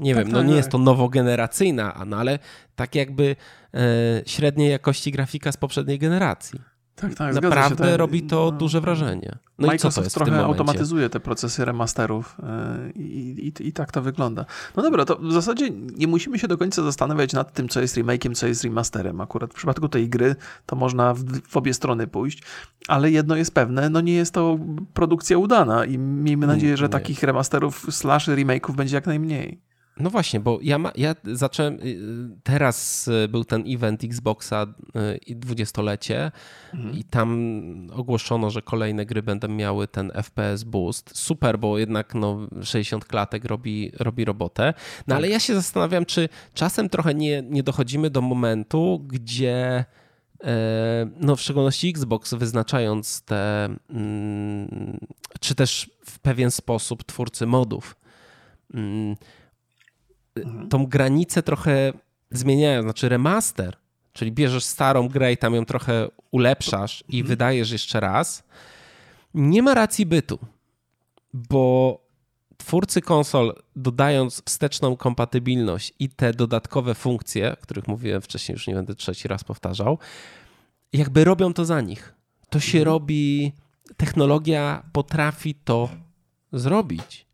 nie tak, wiem, no tak, nie jest to nowogeneracyjna, no ale tak jakby e, średniej jakości grafika z poprzedniej generacji. Tak, tak, Naprawdę się, tak. robi to no, duże wrażenie. No Microsoft i co to jest trochę automatyzuje te procesy remasterów e, i, i, i, tak to wygląda. No dobra, to w zasadzie nie musimy się do końca zastanawiać nad tym, co jest remake'iem, co jest remasterem. Akurat w przypadku tej gry to można w, w, obie strony pójść, ale jedno jest pewne, no nie jest to produkcja udana i miejmy nadzieję, że takich remasterów slash remake'ów będzie jak najmniej. No właśnie, bo ja, ma, ja zacząłem, y, teraz y, był ten event Xboxa y, i dwudziestolecie mhm. i tam ogłoszono, że kolejne gry będą miały ten FPS boost. Super, bo jednak no, 60 klatek robi, robi robotę. No tak. ale ja się zastanawiam, czy czasem trochę nie, nie dochodzimy do momentu, gdzie e, no w szczególności Xbox wyznaczając te, mm, czy też w pewien sposób twórcy modów, mm, mhm. tą granicę trochę zmieniają. Znaczy remaster, czyli bierzesz starą grę i tam ją trochę ulepszasz i mhm. wydajesz jeszcze raz, nie ma racji bytu, bo twórcy konsol, dodając wsteczną kompatybilność i te dodatkowe funkcje, o których mówiłem wcześniej, już nie będę trzeci raz powtarzał, jakby robią to za nich. To się mhm. robi, technologia potrafi to zrobić.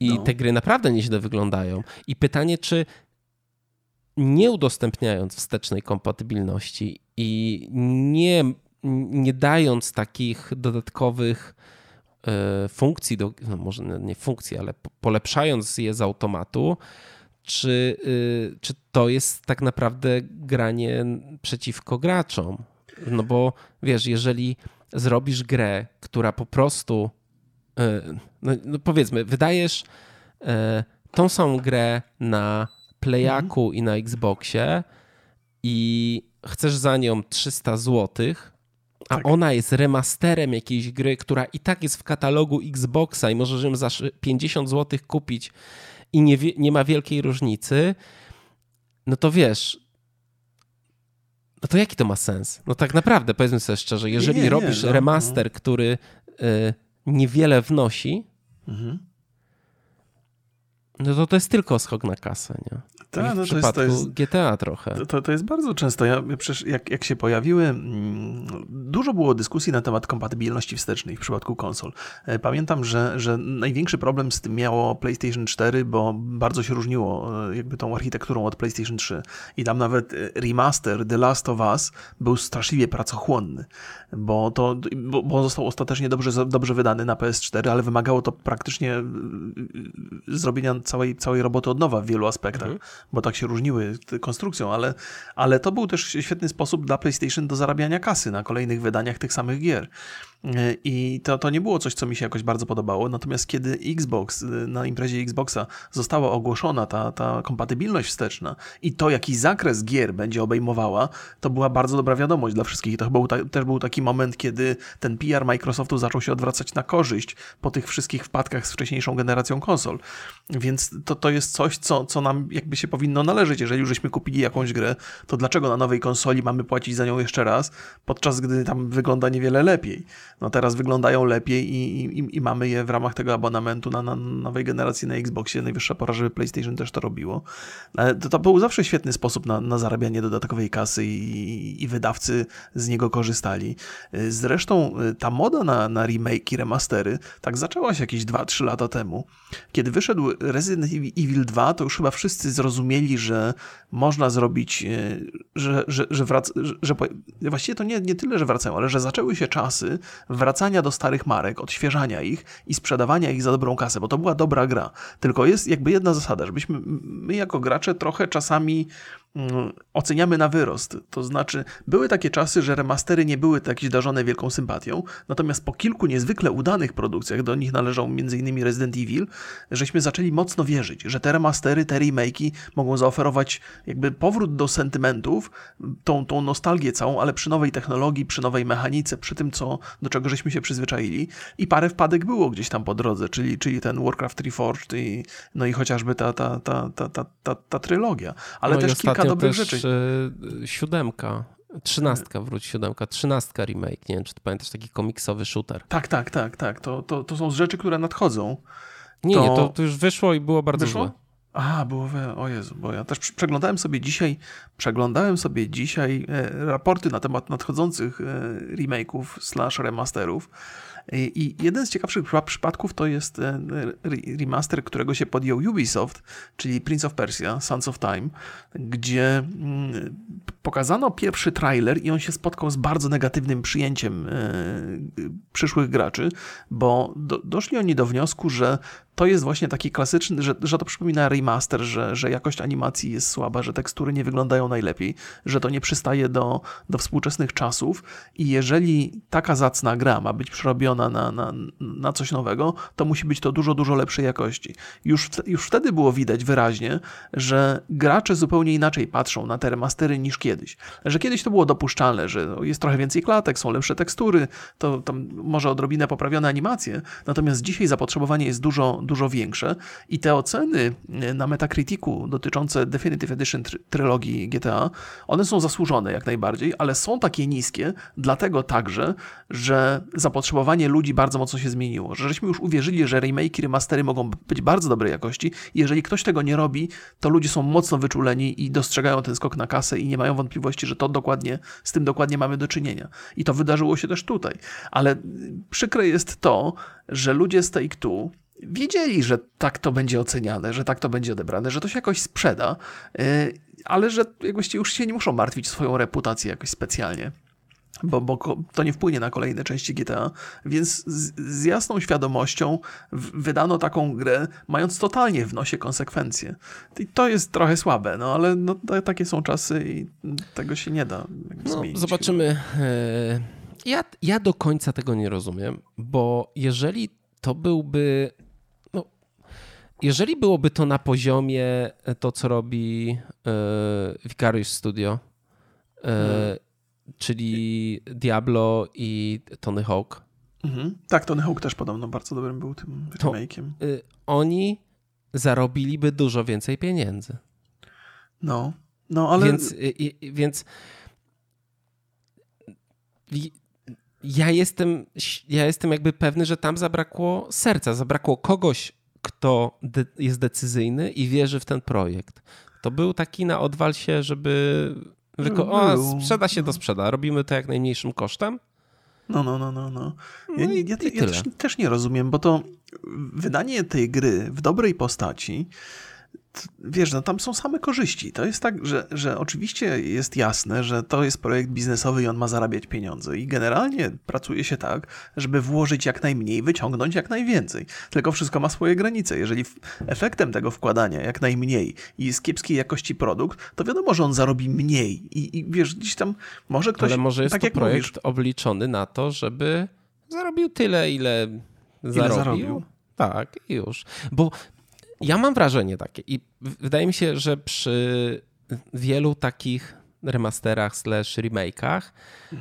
I no. te gry naprawdę nieźle wyglądają. I pytanie, czy nie udostępniając wstecznej kompatybilności i nie, nie dając takich dodatkowych e, funkcji, do, no może nie funkcji, ale polepszając je z automatu, czy, y, czy to jest tak naprawdę granie przeciwko graczom. No bo wiesz, jeżeli zrobisz grę, która po prostu, no, no powiedzmy, wydajesz y, tą samą grę na Playaku mhm. i na Xboxie i chcesz za nią 300 złotych, a tak. ona jest remasterem jakiejś gry, która i tak jest w katalogu Xboxa i możesz ją za 50 zł kupić i nie, nie ma wielkiej różnicy, no to wiesz, no to jaki to ma sens? No tak naprawdę, powiedzmy sobie szczerze, jeżeli nie, nie, robisz no, remaster, no. który y, niewiele wnosi, mhm. No to to jest tylko skok na kasę, nie? Tak, no w to jest, to jest, GTA trochę. To, to jest bardzo często. Ja, przecież jak, jak się pojawiły, mm, dużo było dyskusji na temat kompatybilności wstecznej w przypadku konsol. E, pamiętam, że, że największy problem z tym miało PlayStation 4, bo bardzo się różniło e, jakby tą architekturą od PlayStation 3. I tam nawet e, remaster The Last of Us był straszliwie pracochłonny, bo, to, bo, bo został ostatecznie dobrze, dobrze wydany na PS4, ale wymagało to praktycznie zrobienia całej, całej roboty od nowa w wielu aspektach. Mhm bo tak się różniły konstrukcją, ale, ale to był też świetny sposób dla PlayStation do zarabiania kasy na kolejnych wydaniach tych samych gier. I to, to nie było coś, co mi się jakoś bardzo podobało. Natomiast kiedy Xbox, na imprezie Xboxa została ogłoszona ta, ta kompatybilność wsteczna i to, jaki zakres gier będzie obejmowała, to była bardzo dobra wiadomość dla wszystkich. To był ta, też był taki moment, kiedy ten PR Microsoftu zaczął się odwracać na korzyść po tych wszystkich wpadkach z wcześniejszą generacją konsol. Więc to, to jest coś, co, co nam jakby się powinno należeć. Jeżeli już żeśmy kupili jakąś grę, to dlaczego na nowej konsoli mamy płacić za nią jeszcze raz, podczas gdy tam wygląda niewiele lepiej? No teraz wyglądają lepiej i, i, i mamy je w ramach tego abonamentu na, na, nowej generacji na Xboxie. Najwyższa pora, żeby PlayStation też to robiło. To, to był zawsze świetny sposób na, na zarabianie dodatkowej kasy i, i wydawcy z niego korzystali. Zresztą y, ta moda na, na remake i remastery tak zaczęła się jakieś 2-3 lata temu. Kiedy wyszedł Resident Evil 2, to już chyba wszyscy zrozumieli, że można zrobić, y, że, że, że, wrac, że, że właściwie to nie, nie tyle, że wracają, ale że zaczęły się czasy, wracania do starych marek, odświeżania ich i sprzedawania ich za dobrą kasę, bo to była dobra gra. Tylko jest jakby jedna zasada, żebyśmy my jako gracze trochę czasami oceniamy na wyrost. To znaczy, były takie czasy, że remastery nie były jakieś darzone wielką sympatią, natomiast po kilku niezwykle udanych produkcjach, do nich należą m.in. Resident Evil, żeśmy zaczęli mocno wierzyć, że te remastery, te remake'i mogą zaoferować jakby powrót do sentymentów, tą, tą nostalgię całą, ale przy nowej technologii, przy nowej mechanice, przy tym, co, do czego żeśmy się przyzwyczaili. I parę wpadek było gdzieś tam po drodze, czyli, czyli ten Warcraft Reforged i, no i chociażby ta, ta, ta, ta, ta, ta, ta trylogia. Ale no też kilka dobrych też rzeczy. E, siódemka. Trzynastka, wróć siódemka, trzynastka remake, nie wiem, czy to pamiętasz, taki komiksowy shooter. Tak, tak, tak, tak, to, to, to są rzeczy, które nadchodzą. Nie, to... nie, to, to już wyszło i było bardzo wyszło? złe. A, było, o Jezu, bo ja też przeglądałem sobie dzisiaj, przeglądałem sobie dzisiaj e, raporty na temat nadchodzących e, remake'ów slash remasterów i jeden z ciekawszych przypadków to jest e, remaster, którego się podjął Ubisoft, czyli Prince of Persia, Sons of Time, gdzie mm, pokazano pierwszy trailer i on się spotkał z bardzo negatywnym przyjęciem e, przyszłych graczy, bo do, doszli oni do wniosku, że to jest właśnie taki klasyczny, że, że to przypomina remaster, że, że jakość animacji jest słaba, że tekstury nie wyglądają najlepiej, że to nie przystaje do, do współczesnych czasów i jeżeli taka zacna gra ma być przerobiona na, na, na coś nowego, to musi być to dużo, dużo lepszej jakości. Już, już wtedy było widać wyraźnie, że gracze zupełnie inaczej patrzą na te remastery niż kiedyś. Że kiedyś to było dopuszczalne, że jest trochę więcej klatek, są lepsze tekstury, to tam może odrobinę poprawione animacje, natomiast dzisiaj zapotrzebowanie jest dużo, dużo większe i te oceny e, na Metacriticu dotyczące Definitive Edition trylogii GTA, one są zasłużone jak najbardziej, ale są takie niskie, dlatego także, że zapotrzebowanie ludzi bardzo mocno się zmieniło, że żeśmy już uwierzyli, że remake remastery mogą być bardzo dobrej jakości jeżeli ktoś tego nie robi, to ludzie są mocno wyczuleni i dostrzegają ten skok na kasę i nie mają wątpliwości, że to dokładnie, z tym dokładnie mamy do czynienia. I to wydarzyło się też tutaj. Ale przykre jest to, że ludzie z Take-Two wiedzieli, że tak to będzie oceniane, że tak to będzie odebrane, że to się jakoś sprzeda, y, ale że właściwie już się nie muszą martwić swoją reputację jakoś specjalnie. bo, bo to nie wpłynie na kolejne części GTA, więc z, z, jasną świadomością wydano taką grę, mając totalnie w nosie konsekwencje. I to jest trochę słabe, no ale no, takie są czasy i tego się nie da no, zmienić. Zobaczymy. E, ja, ja do końca tego nie rozumiem, bo jeżeli to byłby jeżeli byłoby to na poziomie e, to, co robi e, Vicarious Studio, hmm czyli Diablo i Tony Hawk. Mhm. Tak, Tony Hawk też podobno bardzo dobrym był tym remake'iem. Y, oni zarobiliby dużo więcej pieniędzy. No, no ale... Więc, y, y, więc ja jestem, ja jestem jakby pewny, że tam zabrakło serca, zabrakło kogoś, kto de jest decyzyjny i wierzy w ten projekt. To był taki na odwal się, żeby Wyko o, sprzeda się, to sprzeda. Robimy to jak najmniejszym kosztem. No, no, no, no. no. Ja, no ja, ja, ja też, też nie rozumiem, bo to wydanie tej gry w dobrej postaci wiesz, no tam są same korzyści. To jest tak, że, że oczywiście jest jasne, że to jest projekt biznesowy i on ma zarabiać pieniądze. I generalnie pracuje się tak, żeby włożyć jak najmniej, wyciągnąć jak najwięcej. Tylko wszystko ma swoje granice. Jeżeli efektem tego wkładania jak najmniej i jest kiepskiej jakości produkt, to wiadomo, że on zarobi mniej. I, i wiesz, gdzieś tam może ktoś... Ale może jest tak to projekt mówisz, obliczony na to, żeby zarobił tyle, ile zarobił. Ile zarobił. Tak, już. Bo ja mam wrażenie takie i wydaje mi się, że przy wielu takich remasterach slash remake'ach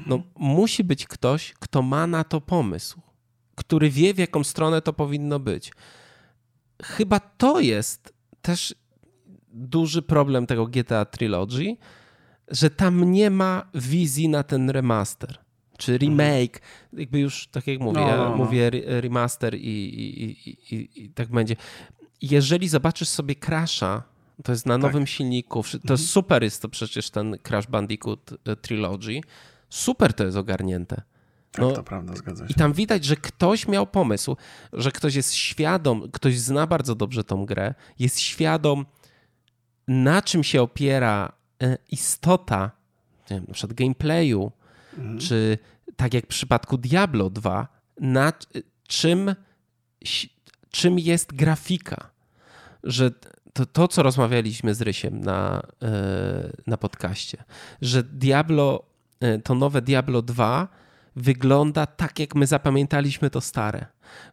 no, musi być ktoś, kto ma na to pomysł, który wie w jaką stronę to powinno być. Chyba to jest też duży problem tego GTA Trilogy, że tam nie ma wizji na ten remaster czy mhm. remake, jakby już tak jak mówię, no, ja no, no. mówię remaster i, i, i, i, tak będzie jeżeli zobaczysz sobie Crasha, to jest na tak. nowym silniku, to mhm. super jest to przecież ten Crash Bandicoot e, Trilogy, super to jest ogarnięte. Tak, no, to prawda, zgadza się. I tam widać, że ktoś miał pomysł, że ktoś jest świadom, ktoś zna bardzo dobrze tą grę, jest świadom, na czym się opiera e, istota, nie wiem, na przykład gameplayu, mhm. czy tak jak w przypadku Diablo 2, na czym czym jest grafika. Że to, to co rozmawialiśmy z Rysiem na, e, na podcaście, że Diablo, e, to nowe Diablo 2 wygląda tak, jak my zapamiętaliśmy to stare.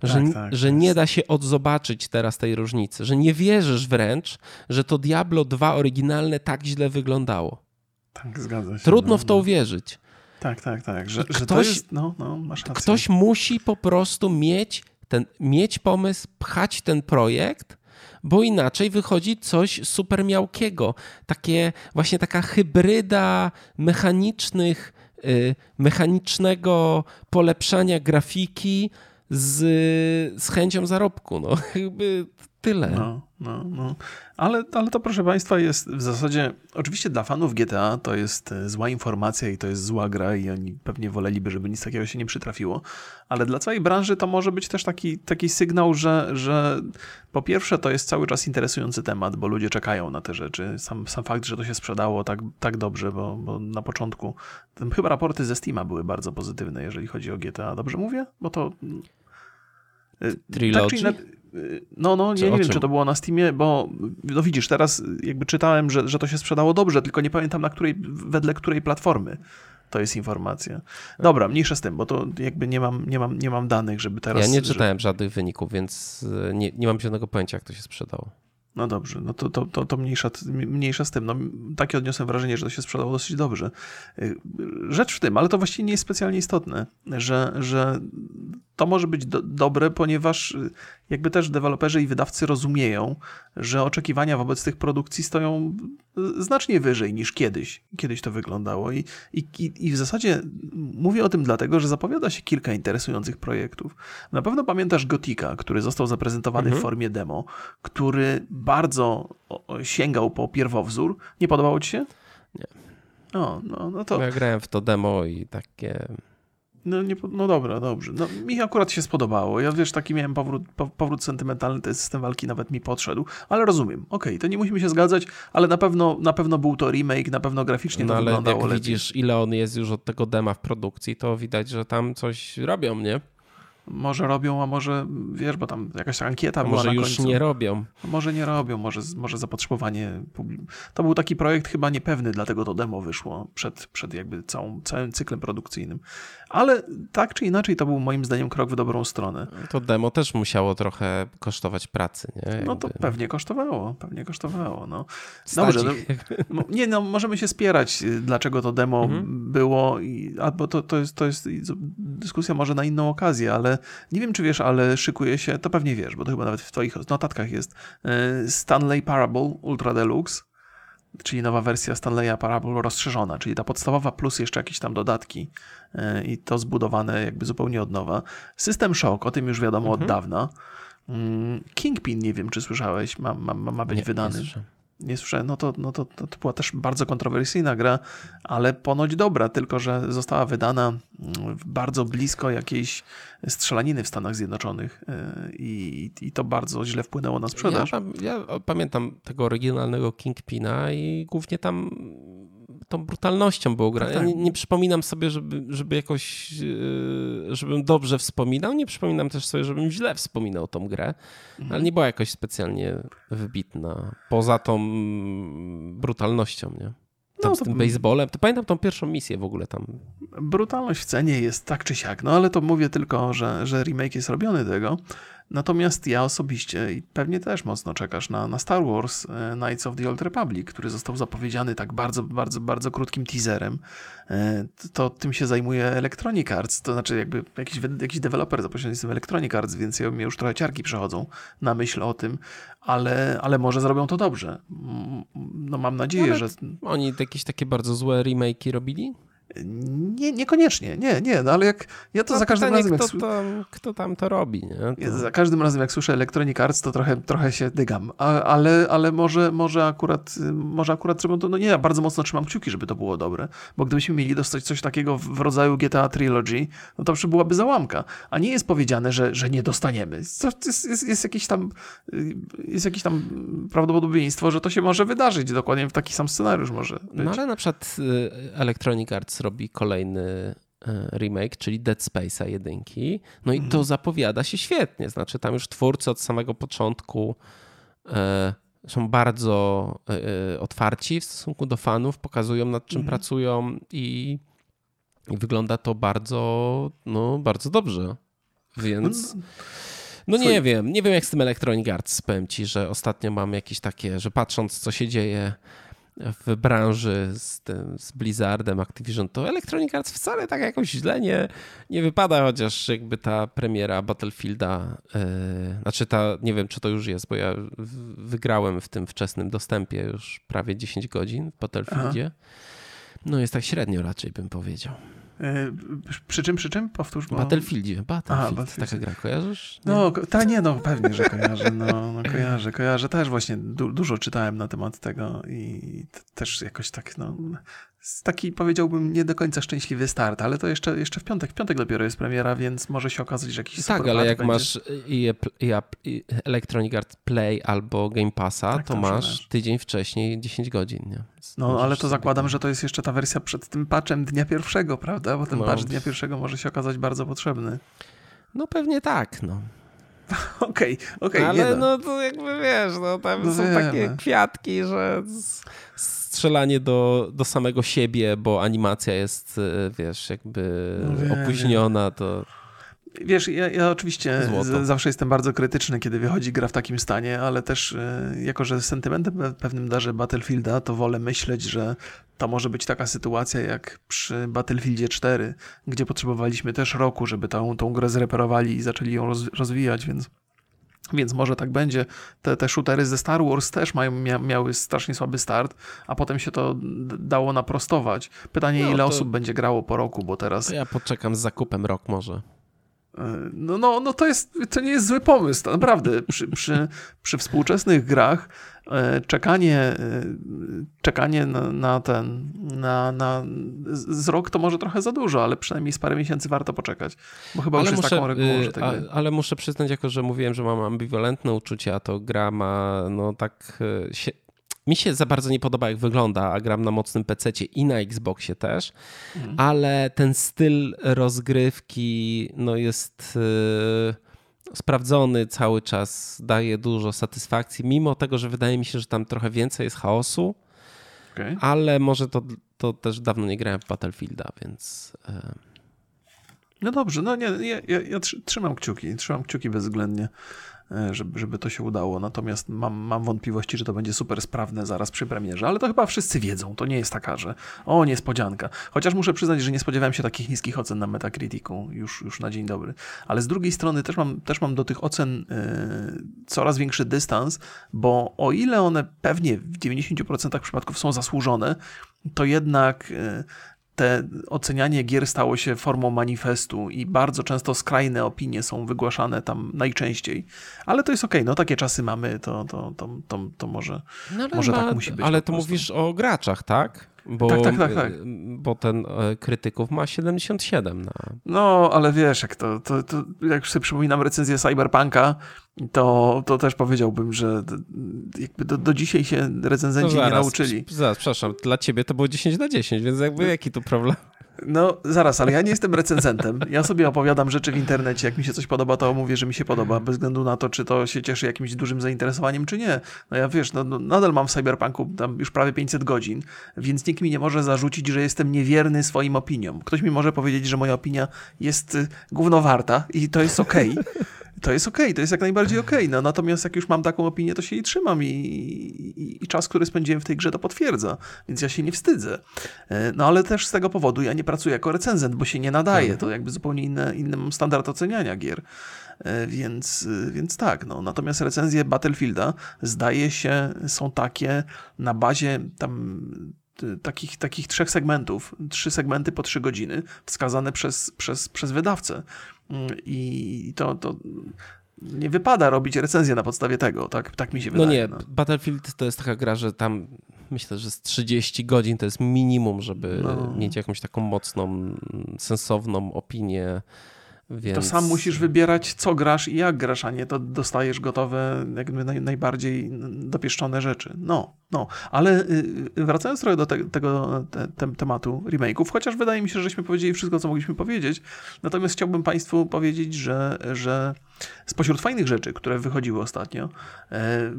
Że, tak, tak, że nie da się odzobaczyć teraz tej różnicy, że nie wierzysz wręcz, że to Diablo 2 oryginalne tak źle wyglądało. Tak, zgadza się. Trudno no, w to no. uwierzyć. Tak, tak, tak. Że, ktoś, że jest, no, no. Ktoś musi po prostu mieć ten, mieć pomysł, pchać ten projekt, bo inaczej wychodzi coś super miałkiego. Takie, właśnie taka hybryda mechanicznych, yy, mechanicznego polepszania grafiki z, z chęcią zarobku. No, jakby tyle. No, no, no. Ale, ale to, proszę Państwa, jest w zasadzie, oczywiście dla fanów GTA to jest e, zła informacja i to jest zła gra i oni pewnie woleliby, żeby nic takiego się nie przytrafiło, ale dla całej branży to może być też taki, taki sygnał, że, że po pierwsze to jest cały czas interesujący temat, bo ludzie czekają na te rzeczy. Sam, sam fakt, że to się sprzedało tak, tak dobrze, bo, bo na początku chyba raporty ze Steama były bardzo pozytywne, jeżeli chodzi o GTA. Dobrze mówię? Bo to... E, Trilogy? Tak, no, no, nie, nie wiem, czy to było na Steamie, bo no widzisz, teraz jakby czytałem, że, że to się sprzedało dobrze, tylko nie pamiętam na której, wedle której platformy to jest informacja. Dobra, mniejsza z tym, bo to jakby nie mam, nie mam, nie mam danych, żeby teraz... Ja nie czytałem że... żadnych wyników, więc e, nie, nie mam żadnego pojęcia, jak to się sprzedało. No dobrze, no to, to, to, to mniejsza, mniejsza z tym. No, takie odniosłem wrażenie, że to się sprzedało dosyć dobrze. Y, rzecz w tym, ale to właściwie nie jest specjalnie istotne, że, że to może być do, dobre, ponieważ jakby też deweloperzy i wydawcy rozumieją, że oczekiwania wobec tych produkcji stoją y, znacznie wyżej niż kiedyś. Kiedyś to wyglądało i, i, i w zasadzie mówię o tym dlatego, że zapowiada się kilka interesujących projektów. Na pewno pamiętasz Gotika, który został zaprezentowany mhm. w formie demo, który bardzo sięgał po pierwowzór. Nie podobało ci się? Nie. O, no, no to... Ja grałem w to demo i takie No, nie, no dobra, dobrze. No, mi akurat się spodobało. Ja wiesz, taki miałem powrót, powrót sentymentalny, ten system walki nawet mi podszedł, ale rozumiem. Okej, okay, to nie musimy się zgadzać, ale na pewno, na pewno był to remake, na pewno graficznie no, to ale wyglądało jak lepiej. widzisz, ile on jest już od tego dema w produkcji, to widać, że tam coś robią, nie? może robią, a może wiesz, bo tam jakaś ankieta a była może na już nie robią. Może nie robią, może, może zapotrzebowanie. To był taki projekt chyba niepewny, dlatego to demo wyszło przed, przed jakby całą, całym cyklem produkcyjnym. Ale tak czy inaczej to był moim zdaniem krok w dobrą stronę. To demo też musiało trochę kosztować pracy, nie? Jakby... No to pewnie kosztowało, pewnie kosztowało. No. Dobrze, no, nie no, możemy się spierać, y, dlaczego to demo mhm. było, i, albo to, to, jest, to jest dyskusja może na inną okazję, ale nie wiem, czy wiesz, ale szykuje się, to pewnie wiesz, bo to chyba nawet w twoich notatkach jest, e, Stanley Parable Ultra Deluxe, czyli nowa wersja Stanleya Parable rozszerzona, czyli ta podstawowa plus jeszcze jakieś tam dodatki e, i to zbudowane jakby zupełnie od nowa. System Shock, o tym już wiadomo mhm. od dawna. Mm, Kingpin, nie wiem, czy słyszałeś, ma, ma, ma być nie, wydany. Nie nie słyszałem, no to, no to, to, to była też bardzo kontrowersyjna gra, ale ponoć dobra, tylko że została wydana mm, bardzo blisko jakiejś strzelaniny w Stanach Zjednoczonych e, i, i to bardzo źle wpłynęło na sprzedaż. Ja, ja pamiętam tego oryginalnego Kingpina i głównie tam tą brutalnością było grane. Tak, tak. Ja nie, nie, przypominam sobie, żeby, żeby jakoś, e, żebym dobrze wspominał, nie przypominam też sobie, żebym źle wspominał tą grę, mhm. ale nie była jakoś specjalnie wybitna, poza tą brutalnością, nie? Tam no, z tym baseballem. To pamiętam tą pierwszą misję w ogóle tam. Brutalność w cenie jest tak czy siak, no ale to mówię tylko, że, że remake jest robiony tego. Natomiast ja osobiście i pewnie też mocno czekasz na, na Star Wars e, Knights of the Old Republic, który został zapowiedziany tak bardzo, bardzo, bardzo krótkim teaserem. E, to tym się zajmuje Electronic Arts, to znaczy jakby jakiś, jakiś deweloper zapowiedziany z Electronic Arts, więc ja, mnie już trochę ciarki przechodzą na myśl o tym, ale, ale może zrobią to dobrze. No mam nadzieję, no, że... Oni jakieś takie bardzo złe remake'i robili? Nie, niekoniecznie, nie, nie, no ale jak ja to no za każdym pytanie, razem... Kto, jak... tam, kto tam to robi, nie? To... Za każdym razem jak słyszę Electronic Arts, to trochę, trochę się dygam, A, ale, ale może, może, akurat, może akurat zrobią to, no nie, ja bardzo mocno trzymam kciuki, żeby to było dobre, bo gdybyśmy mieli dostać coś takiego w rodzaju GTA Trilogy, no to już byłaby załamka, a nie jest powiedziane, że, że nie dostaniemy. Jest, jest, jest, jakieś tam, jest jakieś tam prawdopodobieństwo, że to się może wydarzyć, dokładnie w taki sam scenariusz może być. No ale na przykład y, Electronic Arts robi kolejny e, remake, czyli Dead Space'a jedynki. No i to mhm. zapowiada się świetnie. Znaczy tam już twórcy od samego początku e, są bardzo e, otwarci w stosunku do fanów, pokazują nad czym mhm. pracują i, i, wygląda to bardzo, no, bardzo dobrze. Więc... No, no nie wiem, nie wiem jak z tym Electronic Arts, powiem ci, że ostatnio mam jakieś takie, że patrząc co się dzieje w branży z, tym, z Blizzardem, Activision, to Electronic Arts wcale tak jakoś źle nie, nie wypada, chociaż jakby ta premiera Battlefielda, yy, znaczy ta, nie wiem czy to już jest, bo ja wygrałem w tym wczesnym dostępie już prawie 10 godzin w Battlefieldzie. Aha. No jest tak średnio raczej bym powiedział. E, przy czym, przy czym? Powtórz. Bo... Battlefieldzie. Battlefield. Aha, Battlefield. Taka gra, kojarzysz? Nie? No, ta nie, no pewnie, że kojarzę. No, no kojarzę, kojarzę. Też właśnie du dużo czytałem na temat tego i też jakoś tak, no taki powiedziałbym nie do końca szczęśliwy start, ale to jeszcze, jeszcze w piątek. W piątek dopiero jest premiera, więc może się okazać, że jakiś Tak, ale jak będzie. masz i, i, Electronic Arts Play albo Game Passa, tak, to masz tydzień wcześniej 10 godzin. Nie? No, ale to zakładam, że to jest jeszcze ta wersja przed tym patchem dnia pierwszego, prawda? Bo ten no. patch dnia pierwszego może się okazać bardzo potrzebny. No pewnie tak, no. Okej, okej. Okay, ale no to jakby wiesz, no tam no są wiemy. takie kwiatki, że strzelanie do, do samego siebie, bo animacja jest, e, wiesz, jakby no opóźniona, to... Wiesz, ja, ja oczywiście z, zawsze jestem bardzo krytyczny, kiedy wychodzi gra w takim stanie, ale też y, jako, że sentymentem pewnym darze Battlefielda, to wolę myśleć, że to może być taka sytuacja jak przy Battlefieldzie 4, gdzie potrzebowaliśmy też roku, żeby tą, tą grę zreperowali i zaczęli ją roz, rozwijać, więc więc może tak będzie. Te, te shootery ze Star Wars też mają, mia, miały strasznie słaby start, a potem się to dało naprostować. Pytanie, no, ile osób będzie grało po roku, bo teraz. ja poczekam z zakupem rok może. No, no, no to, jest, to nie jest zły pomysł, naprawdę. Przy, przy, przy współczesnych grach e, czekanie, e, czekanie na, na, ten, na, na z rok to może trochę za dużo, ale przynajmniej z parę miesięcy warto poczekać, bo chyba ale już muszę, jest taką regułą, że tak Ale muszę przyznać, jako że mówiłem, że mam ambiwalentne uczucia, to gra ma no tak się, mi się za bardzo nie podoba, jak wygląda, a gram na mocnym PC i na Xboxie też, mhm. ale ten styl rozgrywki no jest yy, sprawdzony cały czas, daje dużo satysfakcji, mimo tego, że wydaje mi się, że tam trochę więcej jest chaosu, okay. ale może to, to też dawno nie grałem w Battlefielda, więc... Yy. No dobrze, no nie, ja, ja, ja trzymam kciuki, trzymam kciuki bezwzględnie. E, żeby, żeby to się udało. Natomiast mam, mam wątpliwości, że to będzie super sprawne zaraz przy premierze, ale to chyba wszyscy wiedzą. To nie jest taka, że o, niespodzianka. Chociaż muszę przyznać, że nie spodziewałem się takich niskich ocen na Metacriticu już, już na dzień dobry. Ale z drugiej strony też mam, też mam do tych ocen yy, coraz większy dystans, bo o ile one pewnie w 90% przypadków są zasłużone, to jednak yy, te ocenianie gier stało się formą manifestu i bardzo często skrajne opinie są wygłaszane tam najczęściej. Ale to jest okej, okay. no takie czasy mamy, to, to, to, to, to może, no może ma, tak musi być. Ale to mówisz o graczach, tak? Bo, tak, tak, tak, tak. Bo ten e, krytyków ma 77 na... No, ale wiesz, jak to, to, to jak sobie przypominam recenzję Cyberpunka, to, to też powiedziałbym, że jakby do, do dzisiaj się recenzenci no zaraz, nie nauczyli. Zaraz, przepraszam, dla ciebie to było 10 na 10, więc jakby jaki tu problem? No zaraz, ale ja nie jestem recenzentem. Ja sobie opowiadam rzeczy w internecie. Jak mi się coś podoba, to mówię, że mi się podoba, bez względu na to, czy to się cieszy jakimś dużym zainteresowaniem, czy nie. No ja wiesz, no, no, nadal mam w Cyberpunku tam już prawie 500 godzin, więc nikt mi nie może zarzucić, że jestem niewierny swoim opiniom. Ktoś mi może powiedzieć, że moja opinia jest y, głównowarta i to jest okej. Okay to jest okej, okay, to jest jak najbardziej okej. Okay. No, natomiast jak już mam taką opinię, to się jej trzymam i, i, i, czas, który spędziłem w tej grze to potwierdza, więc ja się nie wstydzę. E, no ale też z tego powodu ja nie pracuję jako recenzent, bo się nie nadaje. Mhm. To jakby zupełnie inny, inny standard oceniania gier. E, więc, więc tak, no. Natomiast recenzje Battlefielda zdaje się są takie na bazie tam takich, takich trzech segmentów, trzy segmenty po trzy godziny, wskazane przez, przez, przez wydawcę. Mm, I to, to nie wypada robić recenzję na podstawie tego, tak, tak mi się no wydaje. No nie, no. Battlefield to jest taka gra, że tam myślę, że z 30 godzin to jest minimum, żeby no. mieć jakąś taką mocną, sensowną opinię więc... To sam musisz wybierać, co grasz i jak grasz, a nie to dostajesz gotowe, jakby naj, najbardziej dopieszczone rzeczy. No, no. Ale y, y, wracając trochę do te, tego te, te, tematu remake'ów, chociaż wydaje mi się, że żeśmy powiedzieli wszystko, co mogliśmy powiedzieć, natomiast chciałbym Państwu powiedzieć, że, że spośród fajnych rzeczy, które wychodziły ostatnio, e,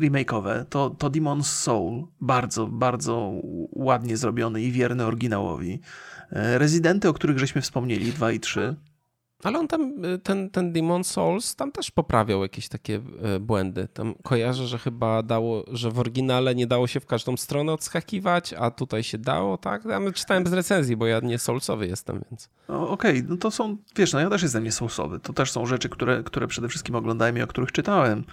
remake'owe, to, to Demon's Soul, bardzo, bardzo ładnie zrobiony i wierny oryginałowi. E, Rezydenty, o których żeśmy wspomnieli, 2 i 3, ale on tam, y, ten, ten Demon Souls, tam też poprawiał jakieś takie y, błędy. Tam kojarzę, że chyba dało, że w oryginale nie dało się w każdą stronę odskakiwać, a tutaj się dało, tak? Ja czytałem z recenzji, bo ja nie Soulsowy jestem, więc... No, Okej, okay. no to są, wiesz, no ja też jestem nie Soulsowy. To też są rzeczy, które, które przede wszystkim oglądałem i o których czytałem.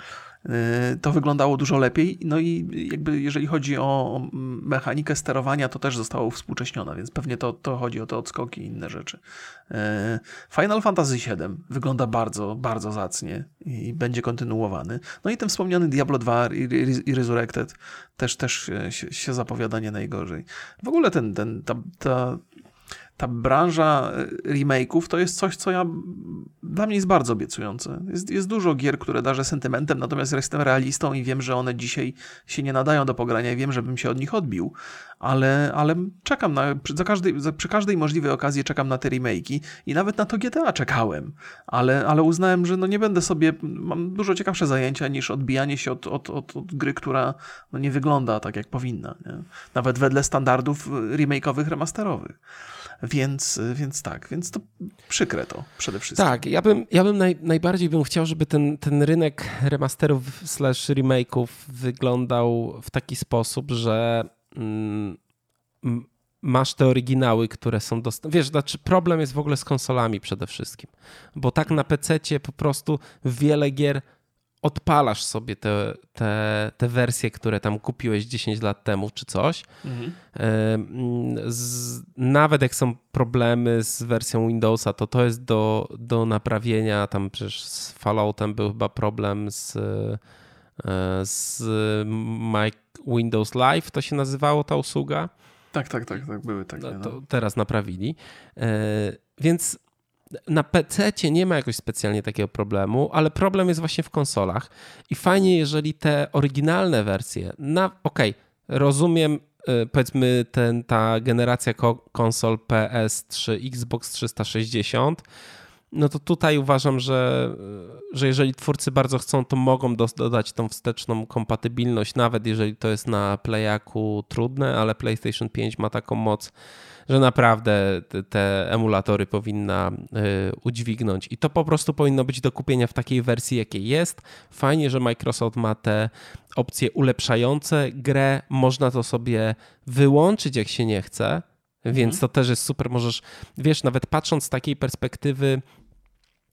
Y, to wyglądało dużo lepiej. No i jakby jeżeli chodzi o mechanikę sterowania, to też zostało współcześnione, więc pewnie to, to chodzi o te odskoki i inne rzeczy. Y, Final Fantasy VII wygląda bardzo, bardzo zacnie i będzie kontynuowany. No i ten wspomniany Diablo 2 i Resurrected też, też się, zapowiada nie najgorzej. W ogóle ten, ten, ta, ta ta branża e, remake'ów to jest coś, co ja dla mnie jest bardzo obiecujące. Jest, jest dużo gier, które darzę sentymentem, natomiast jestem realistą i wiem, że one dzisiaj się nie nadają do pogrania i wiem, żebym się od nich odbił, ale, ale czekam na, za każdej, za, przy każdej możliwej okazji czekam na te remake'i i nawet na to GTA czekałem, ale, ale uznałem, że no nie będę sobie, mam dużo ciekawsze zajęcia niż odbijanie się od, od, od, od gry, która no nie wygląda tak, jak powinna. Nie? Nawet wedle standardów remake'owych, remasterowych. Więc, więc tak, więc to przykre to przede wszystkim. Tak, ja bym, ja bym naj, najbardziej bym chciał, żeby ten, ten rynek remasterów slash remake'ów wyglądał w taki sposób, że masz te oryginały, które są dostępne. Wiesz, znaczy problem jest w ogóle z konsolami przede wszystkim, bo tak na PC po prostu wiele gier odpalasz sobie te, te, te wersje, które tam kupiłeś 10 lat temu czy coś. Mhm. Z, nawet jak są problemy z wersją Windowsa, to to jest do, do naprawienia. Tam przecież z Falloutem był chyba problem z, e, z Windows Live, to się nazywało ta usługa. Tak, tak, tak, tak były takie. No. To teraz naprawili. E, więc na PC nie ma jakoś specjalnie takiego problemu, ale problem jest właśnie w konsolach. I fajnie, jeżeli te oryginalne wersje, na okej, okay, rozumiem, y, powiedzmy, ten, ta generacja konsol PS3, Xbox 360, no to tutaj uważam, że, że jeżeli twórcy bardzo chcą, to mogą dodać tą wsteczną kompatybilność, nawet jeżeli to jest na Playaku trudne, ale PlayStation 5 ma taką moc, że naprawdę te emulatory powinna y, udźwignąć. I to po prostu powinno być do kupienia w takiej wersji, jakiej jest. Fajnie, że Microsoft ma te opcje ulepszające grę. Można to sobie wyłączyć, jak się nie chce. Więc mhm. to też jest super. Możesz, wiesz, nawet patrząc z takiej perspektywy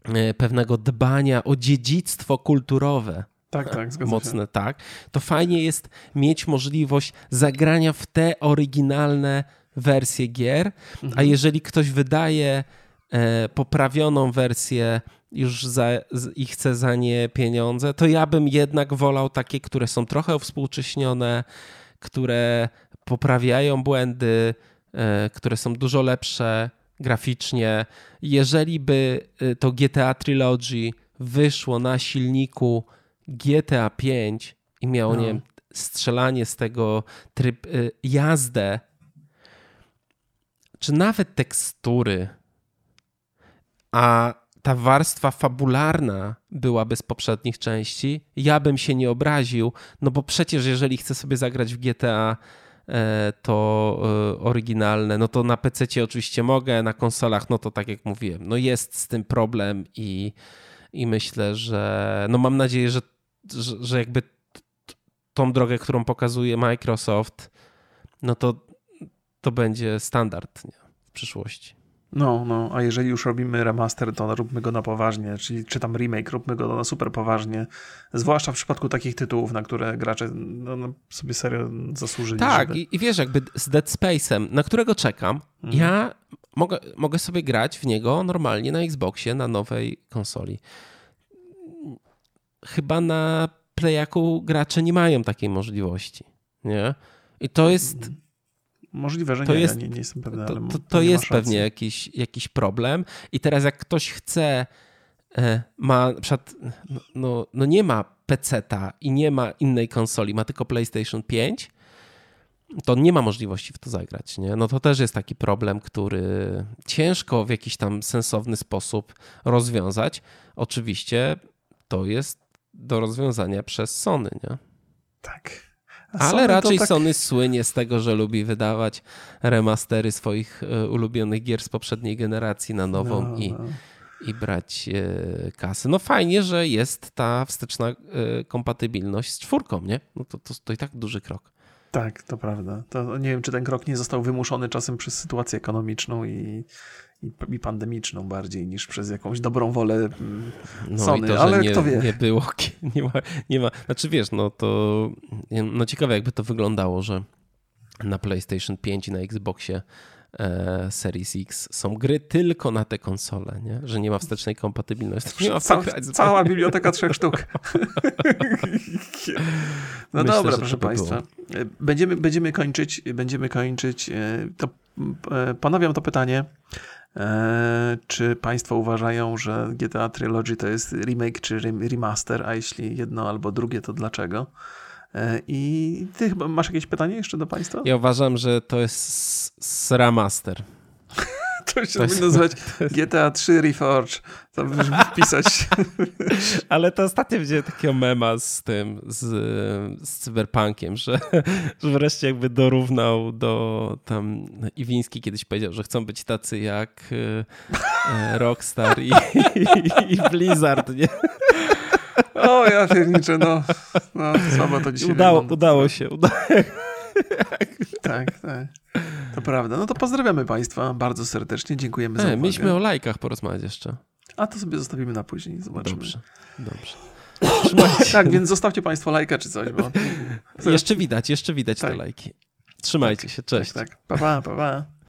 y, pewnego dbania o dziedzictwo kulturowe, tak, tak, mocne, się. tak, to fajnie jest mieć możliwość zagrania w te oryginalne wersję gier, mhm. a jeżeli ktoś wydaje e, poprawioną wersję już za, i chce za nie pieniądze, to ja bym jednak wolał takie, które są trochę współcześnione, które poprawiają błędy, e, które są dużo lepsze graficznie. Jeżeli by e, to GTA Trilogy wyszło na silniku GTA 5 i miało, no. nie wiem, strzelanie z tego tryb, jazdę czy nawet tekstury, a ta warstwa fabularna byłaby z poprzednich części, ja bym się nie obraził, no bo przecież jeżeli chcę sobie zagrać w GTA e, to e, oryginalne, no to na PC oczywiście mogę, na konsolach, no to tak jak mówiłem, no jest z tym problem i, i myślę, że no mam nadzieję, że, że, że jakby tą drogę, którą pokazuje Microsoft, no to to będzie standard nie? w przyszłości. No, no, a jeżeli już robimy remaster, to róbmy go na poważnie, czyli czy tam remake, róbmy go na super poważnie, zwłaszcza w przypadku takich tytułów, na które gracze no, no, sobie serio zasłużyli. Tak, żeby... i, i, wiesz, jakby z Dead Space'em, na którego czekam, mhm. ja mogę, mogę sobie grać w niego normalnie na Xboxie, na nowej konsoli. Chyba na Playaku gracze nie mają takiej możliwości, nie? I to jest... Mhm Możliwe, że to nie, jest, ja nie, nie jestem pewny, to, to, to jest pewnie jakiś, jakiś problem. I teraz jak ktoś chce, e, ma na przykład, no, no, no nie ma PC-ta i nie ma innej konsoli, ma tylko PlayStation 5, to nie ma możliwości w to zagrać. Nie? No to też jest taki problem, który ciężko w jakiś tam sensowny sposób rozwiązać. Oczywiście to jest do rozwiązania przez Sony, nie? Tak. Ale raczej tak... Sony słynie z tego, że lubi wydawać remastery swoich e, ulubionych gier z poprzedniej generacji na nową no, i, no. i brać e, kasy. No fajnie, że jest ta wsteczna e, kompatybilność z czwórką, nie? No to, to, to i tak duży krok. Tak, to prawda. To nie wiem, czy ten krok nie został wymuszony czasem przez sytuację ekonomiczną i i, pandemiczną bardziej niż przez jakąś dobrą wolę mm, no Sony, to, ale nie, kto wie. Nie było, nie ma, nie ma, znaczy wiesz, no to no ciekawe jakby to wyglądało, że na PlayStation 5 i na Xboxie e, Series X są gry tylko na te konsole, nie? że nie ma wstecznej kompatybilności. Nie ma Ca cała biblioteka trzech sztuk. no Myślę, dobra, proszę Państwa. Było. Będziemy, będziemy kończyć, będziemy kończyć. E, to, e, ponawiam to pytanie. E, czy Państwo uważają, że GTA Trilogy to jest remake czy remaster, a jeśli jedno albo drugie, to dlaczego? E, I ty chyba masz jakieś pytanie jeszcze do Państwa? Ja uważam, że to jest remaster. To się powinno nazywać GTA 3 Reforge. To wpisać. Ale to ostatnio widziałem takiego mema z tym, z, z cyberpunkiem, że, że wreszcie jakby dorównał do tam Iwiński kiedyś powiedział, że chcą być tacy jak e, Rockstar i, i, i Blizzard, nie? O, ja pierniczę, no. no słabo to dzisiaj Udało, udało się. Udało. tak, tak. To prawda. No to pozdrawiamy Państwa bardzo serdecznie. Dziękujemy e, za uwagę. Mieliśmy o lajkach porozmawiać jeszcze. A to sobie zostawimy na później. Zobaczymy. Dobrze, dobrze. Trzymajcie. Tak, więc zostawcie Państwo lajka czy coś. Bo... Jeszcze widać, jeszcze widać tak. te lajki. Trzymajcie tak, się, cześć. Tak, tak. Pa, pa, pa, pa.